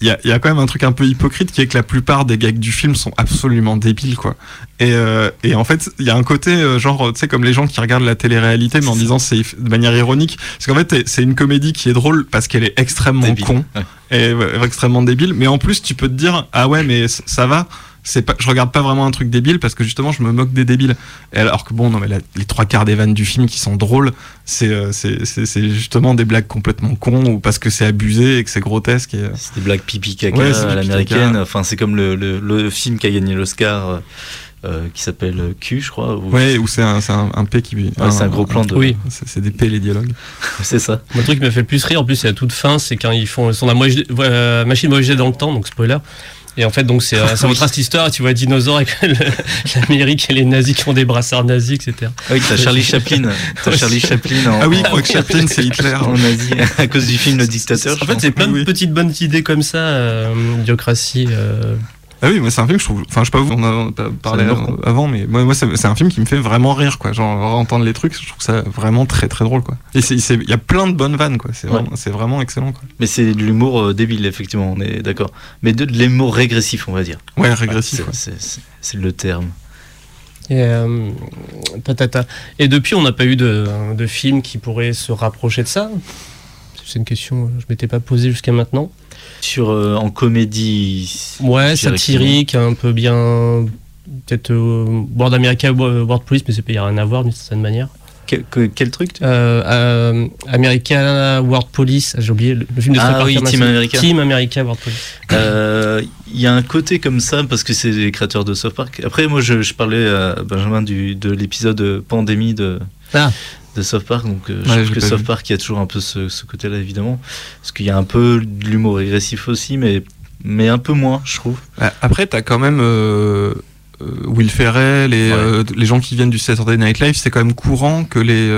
il y a, il y a quand même un truc un peu hypocrite qui est que la plupart des gags du film sont absolument débiles, quoi. Et, euh, et en fait, il y a un côté, euh, genre, tu sais, comme les gens qui regardent la télé-réalité, mais en disant c'est de manière ironique. Parce qu'en fait, c'est une comédie qui est drôle parce qu'elle est extrêmement Débile, con ouais. et ouais, extrêmement débile. Mais en plus, tu peux te dire, ah ouais, mais ça va. C'est pas, je regarde pas vraiment un truc débile parce que justement, je me moque des débiles. Et alors que bon, non, mais la- les trois quarts des vannes du film qui sont drôles, c'est, euh, c'est, c'est, c'est justement des blagues complètement cons ou parce que c'est abusé et que c'est grotesque. Et, euh, C'est des blagues pipi caca Ouais, c'est à l'américaine. Enfin, c'est comme le, le, le film qui a gagné l'Oscar. euh, qui s'appelle Q, je crois. ou- Ouais, ou c'est un, c'est un, un P qui. Ouais, c'est un gros plan de- Oui. C'est, c'est des P les dialogues. c'est ça. Le truc qui me fait le plus rire, en plus, c'est à toute fin, c'est quand ils font son la moitié- euh, machine voyager dans le temps, donc spoiler. Et en fait, donc c'est euh, c'est votre histoire, tu vois dinosaure avec l'Amérique et les nazis qui ont des brassards nazis, etc. Ah oui, t'as Charlie Chaplin. T'as Charlie Chaplin en, Ah oui, je crois que Chaplin, c'est Hitler. en Asie à cause du film Le Dictateur. En fait, c'est plein de petites bonnes idées comme ça, euh, idiocratie. euh, Ah oui, moi c'est un film que je trouve. Enfin, je sais pas vous, on en a parlé avant, mais moi, moi c'est un film qui me fait vraiment rire, quoi. Genre entendre les trucs, je trouve ça vraiment très très drôle, quoi. Et il y a plein de bonnes vannes, quoi. C'est Ouais. vraiment, excellent, quoi. Mais c'est de l'humour euh, débile, effectivement, on est d'accord. Mais de, de l'humour régressif, on va dire. Ouais, régressif, c'est- ouais. le terme. Et, euh, patata. Et depuis, on n'a pas eu de, de film qui pourrait se rapprocher de ça? C'est une question que je m'étais pas posée jusqu'à maintenant. Sur, euh, en comédie. Ouais, que satirique, un peu bien. Peut-être euh, World America, World Police, mais c'est n'y a rien à voir d'une certaine manière. Quel, que- quel truc tu- Euh, euh, America World Police, j'ai oublié le, le film de Ah oui, Team. America. Team America World Police. Euh, Il y a un côté comme ça parce que c'est les créateurs de South Park. Après, moi, je, je parlais à Benjamin du, de l'épisode pandémie de, Ah. De South Park. Donc, euh, je Ouais, trouve je que South vu. Park, il y a toujours un peu ce, ce côté-là, évidemment. Parce qu'il y a un peu de l'humour régressif aussi, mais, mais un peu moins, je trouve. Ah, Après, t'as quand même euh, euh, Will Ferrell et Ouais. euh, les gens qui viennent du Saturday Night Live, c'est quand même courant que les,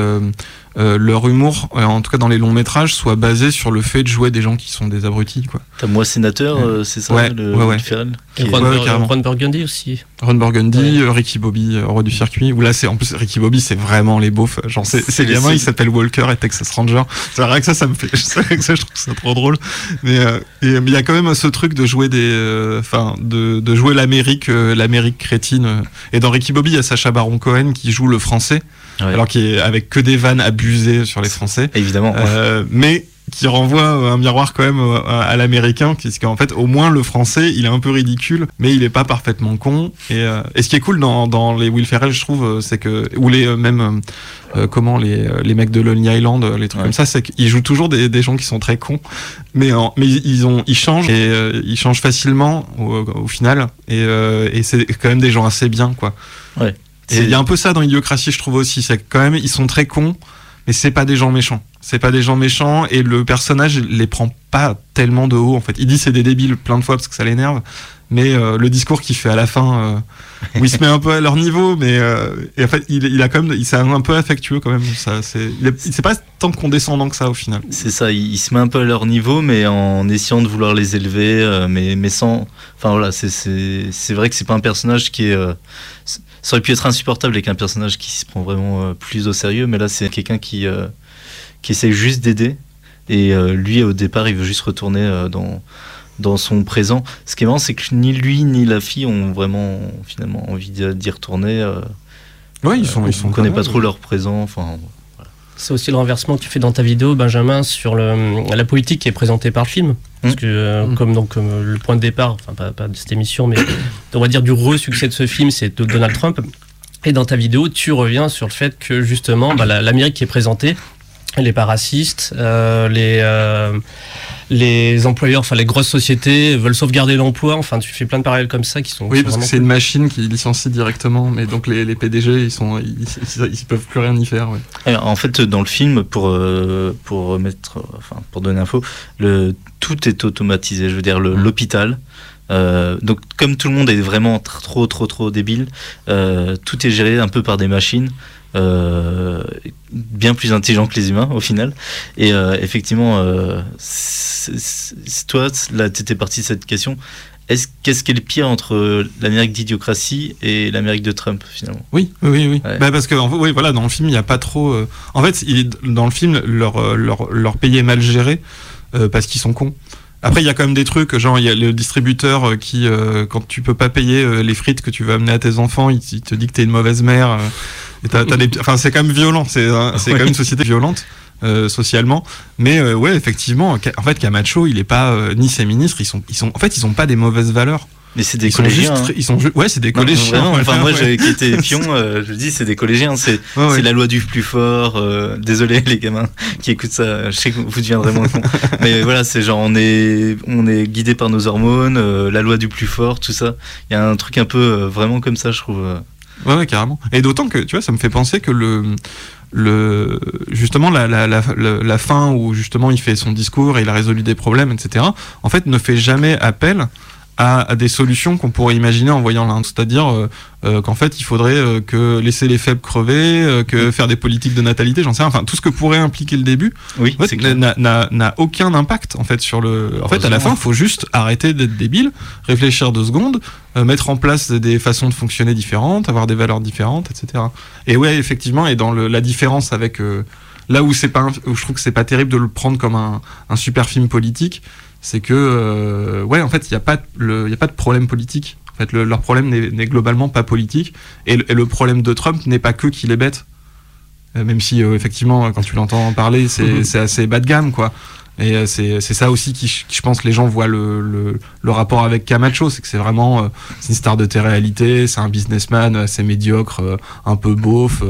euh, euh, leur humour, euh, en tout cas dans les longs métrages, soit basé sur le fait de jouer des gens qui sont des abrutis, quoi. T'as moi sénateur, Ouais. euh, c'est ça, Ouais, le ouais, ouais. Will Ferrell, qui Et est- Ron, ouais, Bur-. Ron Burgundy aussi. Ron Burgundy, Ouais. euh, Ricky Bobby, euh, roi du circuit. Où là, c'est en plus Ricky Bobby, c'est vraiment les beaufs. Genre, c'est C'est c'est les gamin, il s'appelle Walker et Texas Ranger. C'est vrai que ça, ça me fait. C'est vrai que ça, je trouve ça trop drôle. Mais euh, il y a quand même ce truc de jouer des, euh, enfin, de, de jouer l'Amérique, euh, l'Amérique crétine. euh. Et dans Ricky Bobby, il y a Sacha Baron Cohen qui joue le français, Ouais. alors qu'il est avec que des vannes abusées sur les Français. Évidemment. Euh, mais qui renvoie un miroir quand même euh, à, l'américain, puisqu'en fait, au moins le français, il est un peu ridicule, mais il est pas parfaitement con. Et, euh, et ce qui est cool dans, dans les Will Ferrell, je trouve, euh, c'est que ou les euh, même euh, comment les les mecs de Lonely Island, les trucs comme ça, c'est qu'ils jouent toujours des, des gens qui sont très cons, mais en, mais ils ont ils changent et euh, ils changent facilement au, au final, et, euh, et c'est quand même des gens assez bien, quoi. Ouais. Et il y a un peu ça dans Idiocratie, je trouve aussi. C'est quand même, ils sont très cons, mais c'est pas des gens méchants. C'est pas des gens méchants et le personnage les prend pas tellement de haut en fait. Il dit c'est des débiles plein de fois parce que ça l'énerve, mais euh, le discours qu'il fait à la fin, euh, où il se met un peu à leur niveau, mais euh, et en fait il, il a quand même, il c'est un peu affectueux quand même. Ça, c'est, il est- c'est pas tant condescendant que ça au final. C'est ça, il, il se met un peu à leur niveau, mais en essayant de vouloir les élever, euh, mais, mais sans. Enfin voilà, c'est- c'est c'est vrai que c'est pas un personnage qui est. ça aurait pu être insupportable avec un personnage qui se prend vraiment euh, plus au sérieux, mais là c'est quelqu'un qui, euh, qui essaie juste d'aider. Et euh, lui, au départ, il veut juste retourner euh, dans, dans son présent. Ce qui est marrant, c'est que ni lui ni la fille ont vraiment finalement envie d'y retourner. euh, Ouais, ils sont, euh, ils sont on connaît pas trop leur présent. Enfin, C'est aussi le renversement que tu fais dans ta vidéo, Benjamin, sur le, la politique qui est présentée par le film. Parce que, euh, comme, donc, comme euh, le point de départ, enfin, pas, pas de cette émission, mais on va dire du re-succès de ce film, c'est de Donald Trump. Et dans ta vidéo, tu reviens sur le fait que, justement, bah, la- l'Amérique qui est présentée, elle n'est pas raciste. euh, les, euh, les employeurs, enfin, les grosses sociétés veulent sauvegarder l'emploi. Enfin, tu fais plein de parallèles comme ça qui sont. Oui, qui sont parce que c'est une machine qui licencie directement, mais donc les, les PDG, ils sont, ils, ils, ils peuvent plus rien y faire. ouais. Alors, en fait, dans le film, pour, euh, pour remettre, enfin, pour donner info, le, tout est automatisé. Je veux dire, le- l'hôpital. Euh, donc, comme tout le monde est vraiment tr- trop, trop, trop débile, euh, tout est géré un peu par des machines. euh, bien plus intelligents que les humains au final et effectivement toi là tu étais parti de cette question est-ce qu'est-ce qui est le pire entre l'Amérique d'idiocratie et l'Amérique de Trump finalement? Oui, oui, oui. Ouais. Bah, parce que oui, voilà, dans le film, il n'y a pas trop. euh, En fait, il- dans le film, leur, leur, leur pays est mal géré euh, parce qu'ils sont cons. Après, il y a quand même des trucs, genre il y a le distributeur euh, qui, euh, quand tu peux pas payer euh, les frites que tu vas amener à tes enfants, il, il te dit que t'es une mauvaise mère. et t'as- t'as des- Enfin, c'est quand même violent. C'est c'est quand même une société violente. euh, socialement mais euh, ouais effectivement en fait Camacho il est pas euh, ni ses ministres ils sont ils sont en fait ils ont pas des mauvaises valeurs mais c'est des ils sont collégiens, juste hein. ils sont ouais c'est des Non, collégiens vraiment, enfin, moi, ouais. qui pion, euh, je dis, c'est des collégiens. C'est ouais. la loi du plus fort. euh, désolé, les gamins qui écoutent ça. Je sais que vous deviendrez moins con. Mais voilà, c'est genre, on est, on est guidé par nos hormones, euh, la loi du plus fort, tout ça. Il y a un truc un peu vraiment comme ça, je trouve. Ouais, ouais, carrément. Et d'autant que, tu vois, ça me fait penser que le, le, justement, la, la, la, la, la fin où justement il fait son discours et il a résolu des problèmes, etc., en fait, ne fait jamais appel à, à des solutions qu'on pourrait imaginer en voyant l'Inde. C'est-à-dire euh, euh, qu'en fait, il faudrait euh, que laisser les faibles crever, euh, que faire des politiques de natalité, j'en sais rien. Enfin, tout ce que pourrait impliquer le début, Oui, en fait, n'a- aucun impact en fait sur le. En fait, à la fin, il faut juste arrêter d'être débile, réfléchir deux secondes, euh, mettre en place des façons de fonctionner différentes, avoir des valeurs différentes, etc. Et ouais, effectivement, et dans le, la différence avec euh, là où c'est pas, où je trouve que c'est pas terrible de le prendre comme un, un super film politique, c'est que euh, ouais, en fait, il y a pas il y a pas de problème politique. En fait, le- leur problème n'est globalement pas politique, et le, et le problème de Trump n'est pas que qu'il est bête. Euh, même si euh, effectivement quand tu l'entends parler c'est c'est assez bas de gamme quoi et euh, c'est c'est ça aussi qui, qui, je pense les gens voient le, le, le rapport avec Camacho c'est que c'est vraiment euh, une star de télé-réalité c'est un businessman assez médiocre euh, un peu beauf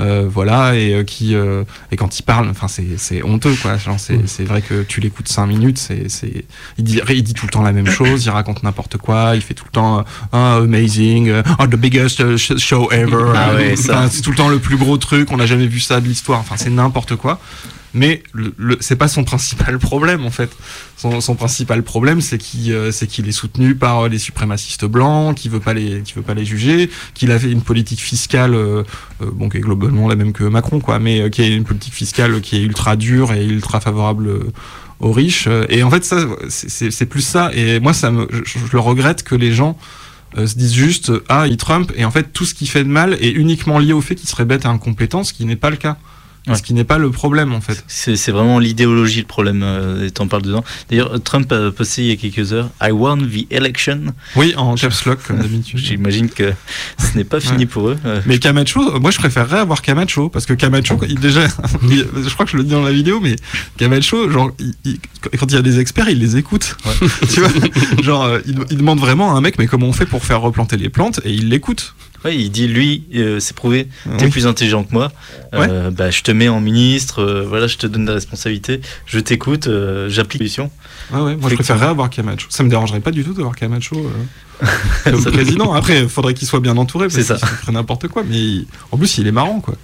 euh, voilà et euh, qui euh, et quand il parle enfin c'est c'est honteux quoi. Genre c'est c'est vrai que tu l'écoutes cinq minutes c'est c'est il dit il dit tout le temps la même chose il raconte n'importe quoi il fait tout le temps Ah, amazing oh, the biggest sh- show ever Ah ouais, c'est tout le temps le plus gros truc on n'a jamais vu ça de l'histoire enfin c'est n'importe quoi mais le, le- c'est pas son principal problème en fait. Son, son principal problème, c'est qu'il euh, qu'il est soutenu par euh, les suprémacistes blancs, qui veut pas les qui veut pas les juger, qu'il a fait une politique fiscale, euh, euh, bon qui est globalement la même que Macron quoi, mais euh, qui est une politique fiscale qui est ultra dure et ultra favorable aux riches. Et en fait ça, c'est- plus ça. Et moi ça me, je, je le regrette que les gens euh, se disent juste ah il Trump et en fait tout ce qui fait de mal est uniquement lié au fait qu'il serait bête et incompétent, ce qui n'est pas le cas. Ouais. Ce qui n'est pas le problème en fait. C'est vraiment l'idéologie le problème, euh, et t'en parles dedans. D'ailleurs, Trump a posté il y a quelques heures I won the election. Oui, en caps lock comme d'habitude. J'imagine que ce n'est pas fini Ouais. pour eux. Euh, Mais Camacho, euh, moi je préférerais avoir Camacho parce que Camacho, il, déjà, il- je crois que je le dis dans la vidéo, mais Camacho, genre, il- quand il y a des experts, il les écoute. tu vois, genre, il demande vraiment à un mec, mais comment on fait pour faire replanter les plantes, et il l'écoute. Ouais, il dit lui, euh, c'est prouvé, t'es Oui. plus intelligent que moi. Euh, bah, je te mets en ministre, euh, voilà, je te donne des responsabilités, je t'écoute, j'applique solutions. Ouais, ouais, moi je préférerais avoir Camacho. Ça me dérangerait pas du tout d'avoir Camacho comme président. Après, il faudrait qu'il soit bien entouré, parce C'est ça. qu'il ferait n'importe quoi. Mais il- en plus, il est marrant, quoi.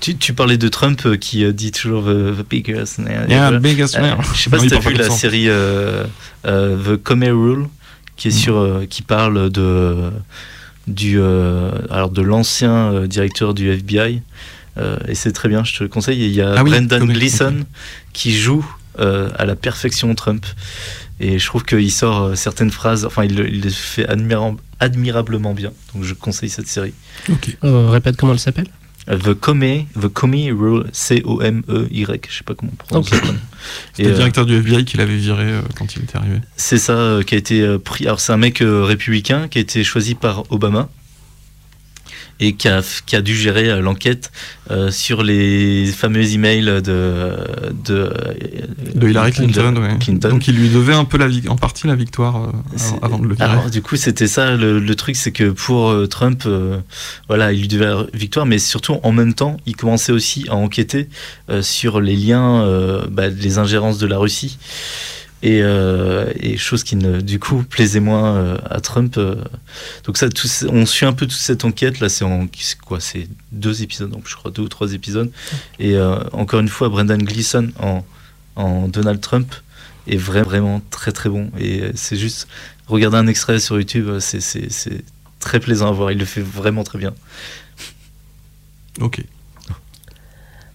Tu, tu parlais de Trump qui dit toujours the, the biggest. man. Yeah, voilà. biggest man. je sais pas Non, si t'as vu la série The Comey Rule, qui est Mm. sur, qui parle de du euh, alors de l'ancien euh, directeur du FBI. euh, et c'est très bien, je te le conseille. Et Il y a Ah oui, Brendan Gleeson ok. qui joue euh, à la perfection Trump. Et je trouve qu'il sort certaines phrases, enfin il, le- il les fait admirab- admirablement bien. Donc je conseille cette série. Euh, répète comment elle s'appelle? The Comey, The Comey Rule, C-O-M-E-Y, je sais pas comment on prononce. Ok. ça. C'était le euh, directeur du FBI qui l'avait viré euh, quand il était arrivé. c'est ça euh, qui a été euh, pris. Alors c'est un mec euh, républicain qui a été choisi par Obama et qui a, qui a dû gérer euh, l'enquête euh, sur les fameux emails de de, De Hillary Clinton, de ouais. Clinton. Donc il lui devait un peu la, en partie la victoire euh, avant, avant de le virer. Alors du coup c'était ça le, le truc c'est que pour euh, Trump euh, voilà il lui devait la victoire mais surtout en même temps il commençait aussi à enquêter euh, sur les liens euh, bah, les ingérences de la Russie et, euh, et chose qui ne du coup plaisait moins euh, à Trump euh. donc ça tout, on suit un peu toute cette enquête là c'est en quoi c'est deux épisodes donc je crois deux ou trois épisodes et euh, encore une fois Brendan Gleeson en, en Donald Trump est vra- vraiment très très bon et euh, c'est juste regarder un extrait sur YouTube c'est très plaisant à voir il le fait vraiment très bien Ok.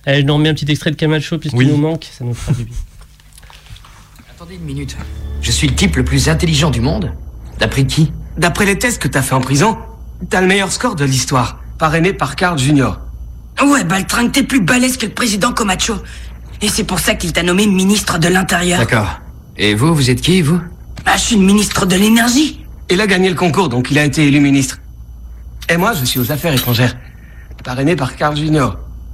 Elle Eh, nous remet un petit extrait de Camacho puisqu'il Oui. nous manque, ça nous fera du bien. Attendez une minute. Je suis le type le plus intelligent du monde D'après qui? D'après les tests que t'as fait en prison, t'as le meilleur score de l'histoire, parrainé par Carl Jr. Ouais, Baltringue, t'es plus balèze que le président Comacho. Et c'est pour ça qu'il t'a nommé ministre de l'Intérieur. D'accord. Et vous, vous êtes qui, vous? Ah, je suis le ministre de l'énergie. Il a gagné le concours, donc il a été élu ministre. Et moi, je suis aux affaires étrangères, parrainé par Carl Jr.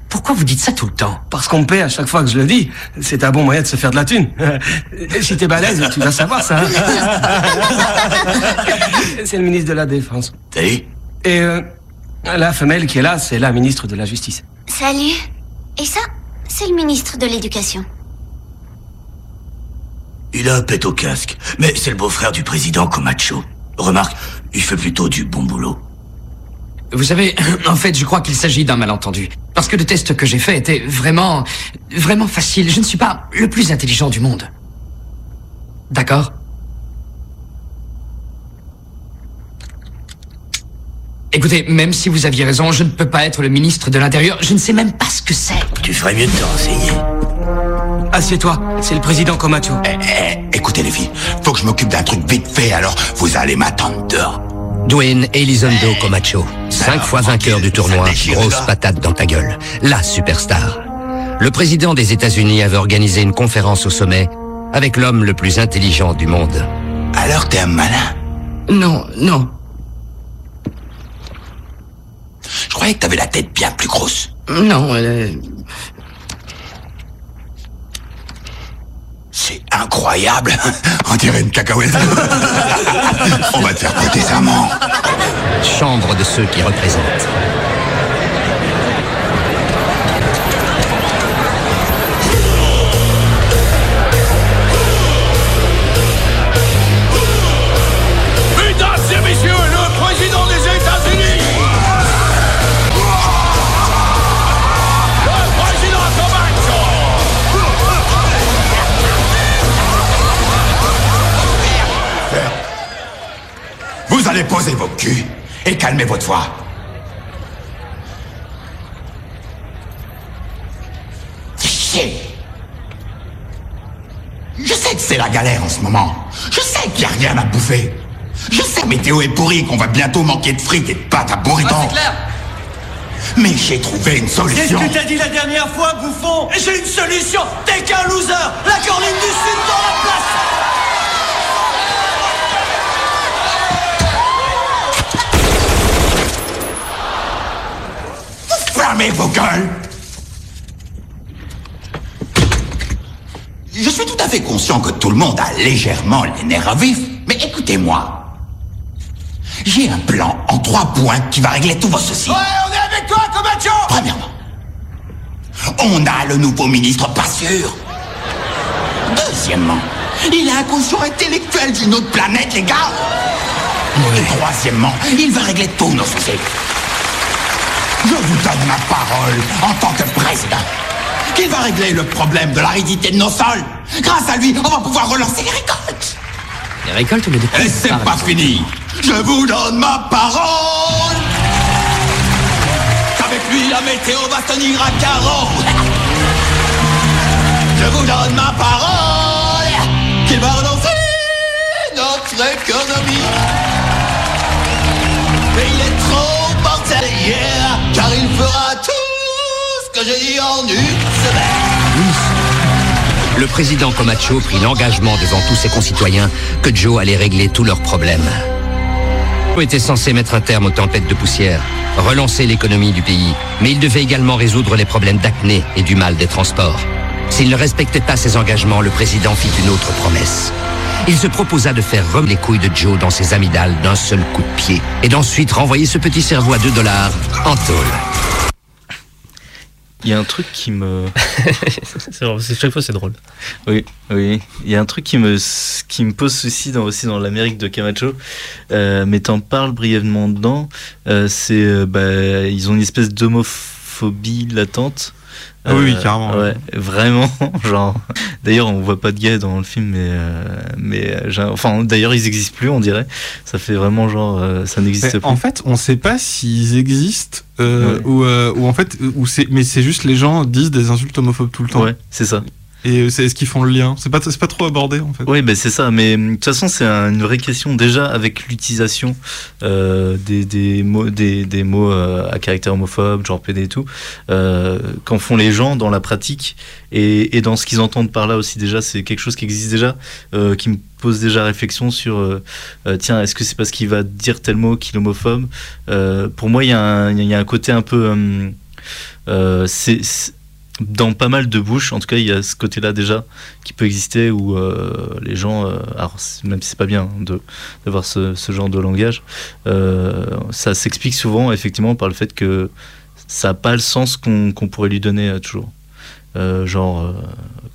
Pourquoi vous dites ça tout le temps Parce qu'on me paie à chaque fois que je le dis. C'est un bon moyen de se faire de la thune. Et si t'es balèze, tu vas savoir ça. c'est le ministre de la Défense. Et euh, la femelle qui est là, c'est la ministre de la Justice. Salut. Et ça, c'est le ministre de l'Éducation. Il a un pet au casque, mais c'est le beau-frère du président Comacho. Remarque, il fait plutôt du bon boulot. Vous savez, en fait, je crois qu'il s'agit d'un malentendu. Parce que le test que j'ai fait était vraiment, vraiment facile. Je ne suis pas le plus intelligent du monde. D'accord? Écoutez, même si vous aviez raison, je ne peux pas être le ministre de l'Intérieur. Je ne sais même pas ce que c'est. Tu ferais mieux de te renseigner. Assieds-toi, c'est le président Comacho. Écoutez les filles, faut que je m'occupe d'un truc vite fait, alors vous allez m'attendre dehors. Dwayne Elizondo Comacho, cinq fois vainqueur du tournoi, grosse patate dans ta gueule, la superstar. Le président des États-Unis avait organisé une conférence au sommet avec l'homme le plus intelligent du monde. Alors t'es un malin Non, non. Je croyais que t'avais la tête bien plus grosse. Non, euh, C'est incroyable. On dirait une cacahuète. On va te faire prêter serment. Chambre de ceux qui représentent. Et calmer votre voix. Chier. Je sais que c'est la galère en ce moment. Je sais qu'il n'y a rien à bouffer. Je sais que météo est pourrie, qu'on va bientôt manquer de fric et de pâtes à bourriton. Mais j'ai trouvé une Qu'est-ce solution. que t'as dit la dernière fois, bouffon? J'ai une solution T'es qu'un loser La Caroline du Sud dans la place Fermez vos gueules Je suis tout à fait conscient que tout le monde a légèrement les nerfs à vif, mais écoutez-moi. J'ai un plan en trois points qui va régler tous vos soucis. Ouais, on est avec toi, Comacho Premièrement, on a le nouveau ministre pas sûr. Deuxièmement, il a un quotient intellectuel d'une autre planète, les gars. Et troisièmement, il va régler tous nos soucis. Je vous donne ma parole en tant que président qu'il va régler le problème de l'aridité de nos sols. Grâce à lui, on va pouvoir relancer les récoltes. Les récoltes les dépôts Et c'est pas fini. Je vous donne ma parole. Qu'avec lui, la météo va tenir à carreau. Je vous donne ma parole. Qu'il va relancer notre économie. Mais il est trop mortel hier, Le président Comacho prit l'engagement devant tous ses concitoyens que Joe allait régler tous leurs problèmes. Joe était censé mettre un terme aux tempêtes de poussière, relancer l'économie du pays, mais il devait également résoudre les problèmes d'acné et du mal des transports. S'il ne respectait pas ses engagements, le président fit une autre promesse. Il se proposa de faire remuer les couilles de Joe dans ses amygdales d'un seul coup de pied et d'ensuite renvoyer ce petit cerveau à 2 dollars en tôle. Il y a un truc qui me. c'est chaque fois c'est drôle. Oui, oui. Il y a un truc qui me, qui me pose souci dans, aussi dans l'Amérique de Camacho, euh, mais t'en parles brièvement dedans. euh, c'est, euh, bah, ils ont une espèce d'homophobie latente. Ah oui, oui, carrément, Ouais, vraiment. Genre, d'ailleurs, on voit pas de gays dans le film, mais, euh, mais, euh, enfin, d'ailleurs, ils existent plus, on dirait. Ça fait vraiment genre, euh, ça n'existe plus. en fait, on sait pas s'ils existent euh, Ouais. ou, euh, ou en fait, ou c'est, mais c'est juste les gens disent des insultes homophobes tout le temps. Ouais, c'est ça. Et c'est est-ce qu'ils font le lien? C'est pas, pas trop abordé en fait. Oui, ben c'est ça. Mais de toute façon, c'est un- une vraie question déjà avec l'utilisation euh, des, des mots, des, des mots euh, à caractère homophobe, genre PD et tout, euh, qu'en font les gens dans la pratique et, dans ce qu'ils entendent par là aussi. Déjà, c'est quelque chose qui existe déjà, qui me pose déjà réflexion sur tiens, est-ce que c'est parce qu'il va dire tel mot qu'il est homophobe? Pour moi, il y, y a un côté un peu. Dans pas mal de bouches, en tout cas, il y a ce côté-là déjà qui peut exister où euh, les gens, euh, alors même si c'est pas bien de d'avoir ce, ce genre de langage, euh, ça s'explique souvent effectivement par le fait que ça n'a pas le sens qu'on pourrait lui donner toujours. Genre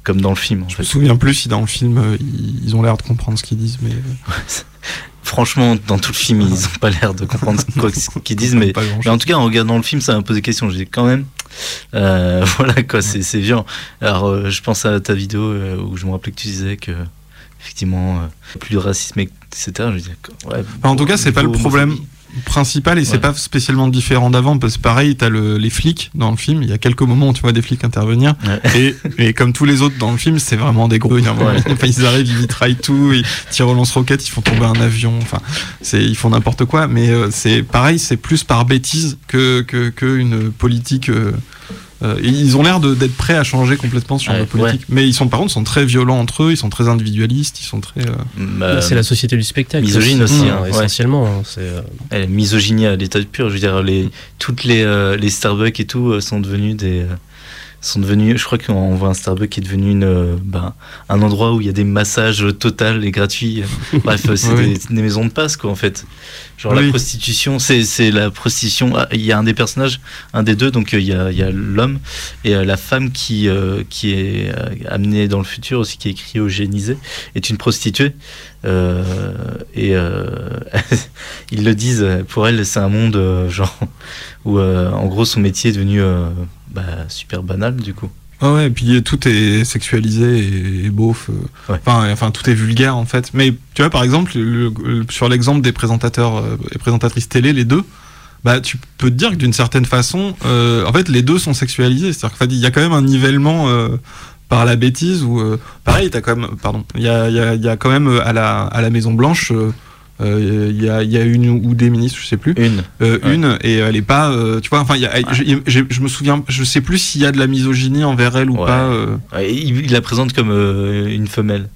comme dans le film en Je fait. me souviens plus si dans le film ils, ont l'air de comprendre ce qu'ils disent, mais Franchement, dans tout le film, ils n'ont pas l'air de comprendre quoi ce qu'ils disent, mais, en tout cas, en regardant le film, ça m'a posé question. J'ai dit quand même, euh, voilà quoi, c'est c'est violent. Alors, euh, je pense à ta vidéo euh, où je me rappelais que tu disais que effectivement, plus de racisme, etc. Je dis, ouais, en tout cas, c'est pas le problème principal et c'est Ouais. pas spécialement différent d'avant parce que pareil, t'as le, les flics dans le film. Il y a quelques moments où tu vois des flics intervenir et, et comme tous les autres dans le film, c'est vraiment des gros. Ouais. Enfin, ils arrivent, ils mitraillent tout, ils tirent au lance-roquettes, ils font tomber un avion. Enfin, c'est ils font n'importe quoi. Mais euh, c'est pareil, c'est plus par bêtise que que, que une politique. euh, euh, ils ont l'air de- d'être prêts à changer complètement genre Ouais, de politique. Mais ils sont par contre sont très violents entre eux, ils sont très individualistes, ils sont très. euh, Bah, c'est la société du spectacle. misogyne aussi, Mmh, hein, ouais. essentiellement. hein, c'est, euh, Elle misogynie à l'état pur. Je veux dire, les, toutes les, euh, les Starbucks et tout euh, sont devenus des. Sont devenus, je crois qu'on voit un Starbucks qui est devenu une, euh, ben, un endroit où il y a des massages total et gratuits. Bref, c'est Oui. des, des maisons de passe, quoi, en fait. Genre Oui. la prostitution, c'est la prostitution. ah, Il y a un des personnages, un des deux, donc euh, il y a, l'homme et euh, la femme qui, euh, qui est amenée dans le futur aussi, qui est cryogénisée, est une prostituée. Euh, et euh, ils le disent, pour elle, c'est un monde genre où en gros son métier est devenu bah, super banal du coup. Ah ouais, et puis tout est sexualisé et, et beauf. euh, Enfin, enfin, tout est vulgaire en fait. Mais tu vois, par exemple, le- le- sur l'exemple des présentateurs euh, et présentatrices télé, les deux, bah, tu peux te dire que d'une certaine façon, euh, en fait, les deux sont sexualisés. C'est-à-dire qu'il y a quand même un nivellement euh, par la bêtise euh, pareil, t'as quand même, pardon, il y a, y a- il y a quand même euh, à la, à la Maison Blanche. Euh, euh, il y, a, il y a une ou des ministres, je sais plus. Une. Euh, Ouais. Une, et elle est pas. euh, tu vois, enfin, il y a- je, je- je me souviens, je sais plus s'il y a de la misogynie envers elle ou Ouais. pas. il, il la présente comme une femelle.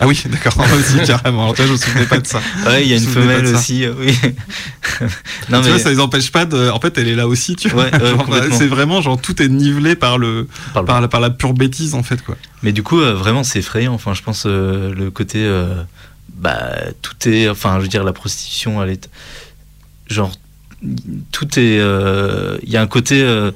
Ah oui, d'accord, aussi, carrément. Alors, tu vois, je me souvenais pas de ça. Ouais, il y a une femelle aussi, oui. non, tu mais vois, ça les empêche pas de. En fait, elle est là aussi, tu vois. Complètement. c'est vraiment, genre, tout est nivelé par le, Par la, par la pure bêtise, en fait, quoi. Mais du coup, vraiment, c'est effrayant. Enfin, je pense le côté, bah, tout est, enfin, je veux dire, la prostitution, elle est, genre, tout est, euh, il y a un côté, euh,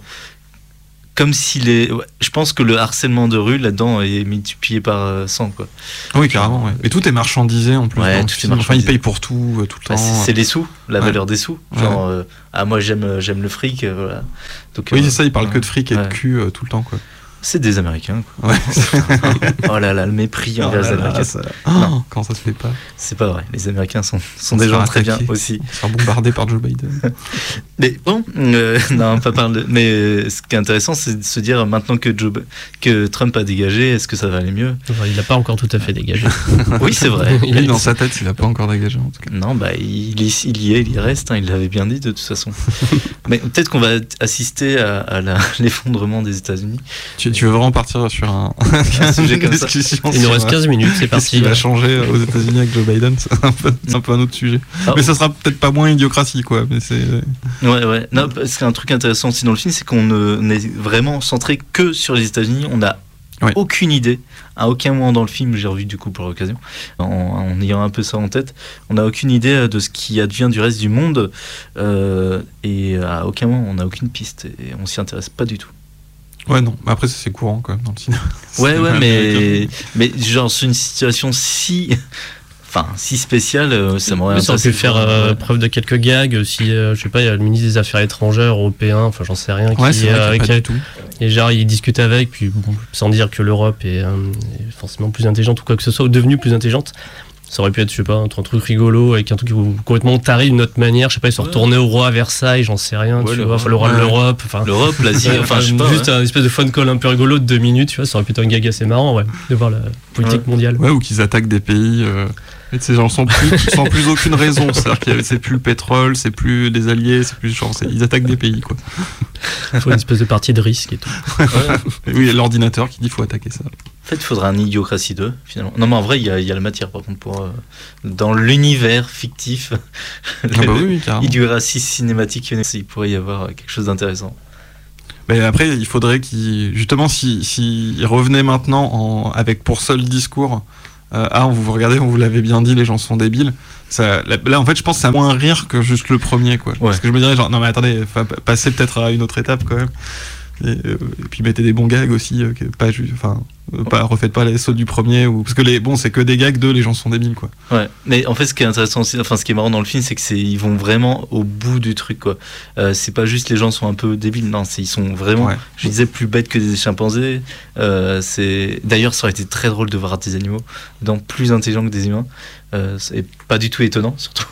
comme s'il est, ouais, je pense que le harcèlement de rue là-dedans est multiplié par euh, 100 quoi. Ah Oui, carrément, ouais. Et tout est marchandisé, en plus. Ouais, tout est. Enfin, ils payent pour tout, euh, tout le Bah, temps. c'est les sous, la valeur des sous. Genre, euh, ah moi j'aime, j'aime le fric, euh, voilà. Donc, Oui, euh, c'est ça, ils parlent que de fric et de cul euh, tout le temps, quoi. C'est des Américains. Quoi. Ouais. oh là là, le mépris Oh envers les là, Américains. ça- Non. Oh, quand ça se fait pas. C'est pas vrai. Les Américains sont, sont On des gens très bien aussi. On se fait bombarder par Joe Biden. Mais bon, euh, non, pas parle de- Mais euh, ce qui est intéressant, c'est de se dire maintenant que, Joe, que Trump a dégagé, est-ce que ça va aller mieux? Il n'a pas encore tout à fait dégagé. Oui, c'est vrai. Lui, dans sa tête, il a pas encore dégagé, en tout cas. Non, bah, il, y- il y est, il y reste, hein, il l'avait bien dit de toute façon. Mais peut-être qu'on va assister à, l'effondrement des États-Unis. Tu, tu veux vraiment partir sur un, Un sujet comme ça. discussion Il nous reste euh, 15 minutes, c'est Qu'est-ce parti. qui va changer aux États-Unis avec Joe Biden C'est un, peu- c'est un peu un autre sujet. Ah, mais ça sera peut-être pas moins idiocratie, quoi. Mais c'est. Ouais, ouais. Non, parce qu'un truc intéressant aussi dans le film, c'est qu'on n'est vraiment centré que sur les États-Unis. On n'a Ouais. aucune idée. À aucun moment dans le film, j'ai revu du coup pour l'occasion, en, en ayant un peu ça en tête, on n'a aucune idée euh, de ce qui advient du reste du monde. euh, et à aucun moment, on n'a aucune piste. Et on s'y intéresse pas du tout. Ouais, non. Mais après, c'est courant, quand même, dans le cinéma. Ouais, ouais, mais, mais genre, c'est une situation si. Enfin, si spéciale, euh, ça m'aurait Mais ça aurait pu faire euh, preuve de quelques gags si, euh, je sais pas, il y a le ministre des Affaires étrangères européen, enfin j'en sais rien, Ouais, qui, c'est vrai euh, qui a- tout. et genre il discute avec, puis bon, sans dire que l'Europe est, euh, est forcément plus intelligente ou quoi que ce soit, ou devenue plus intelligente. Ça aurait pu être, je sais pas, un truc un truc rigolo avec un truc complètement taré d'une autre manière. Je sais pas, ils sont Ouais. retournés au roi à Versailles, j'en sais rien, Ouais, tu le vois, le roi de l'Europe. Enfin, L'Europe, l'Asie, enfin, je sais pas. Juste un espèce de phone call un peu rigolo de deux minutes, tu vois, ça aurait pu être un gag assez marrant, ouais, de voir la politique mondiale. Ouais, ou qu'ils attaquent des pays. Euh... Ces gens sans plus, sans plus aucune raison. C'est-à-dire que c'est plus le pétrole, c'est plus des alliés, c'est plus genre, ils attaquent des pays, quoi. Il faut une espèce de partie de risque et tout. Et oui, l'ordinateur qui dit faut attaquer ça. En fait, il faudra un Idiocratie 2, finalement. Non, mais en vrai, il y a, il y a la matière, par contre, pour. euh, dans l'univers fictif, Ah bah oui. Idiocratie cinématique, il pourrait y avoir euh, quelque chose d'intéressant. Mais après, il faudrait qu'il. Justement, s'il si, s'il revenait maintenant en, avec pour seul discours euh, Ah, on vous regardez, on vous l'avait bien dit, les gens sont débiles. Ça, là, en fait, je pense que ça a moins rire que juste le premier, quoi. Parce que je me dirais, genre, non, mais attendez, passez peut-être à une autre étape quand même. Et, euh, et puis mettez des bons gags aussi, euh, pas juste. Enfin, pas, refaites pas les sauts du premier. Ou, parce que les, bon, c'est que des gags de les gens sont débiles, quoi. Ouais, mais en fait, ce qui est intéressant aussi, enfin, ce qui est marrant dans le film, c'est que c'est, ils vont vraiment au bout du truc, quoi. Euh, c'est pas juste les gens sont un peu débiles, non, c'est, ils sont vraiment, Ouais. je disais, plus bêtes que des chimpanzés. Euh, c'est, d'ailleurs, ça aurait été très drôle de voir des animaux, dans plus intelligents que des humains. Euh, c'est pas du tout étonnant, surtout,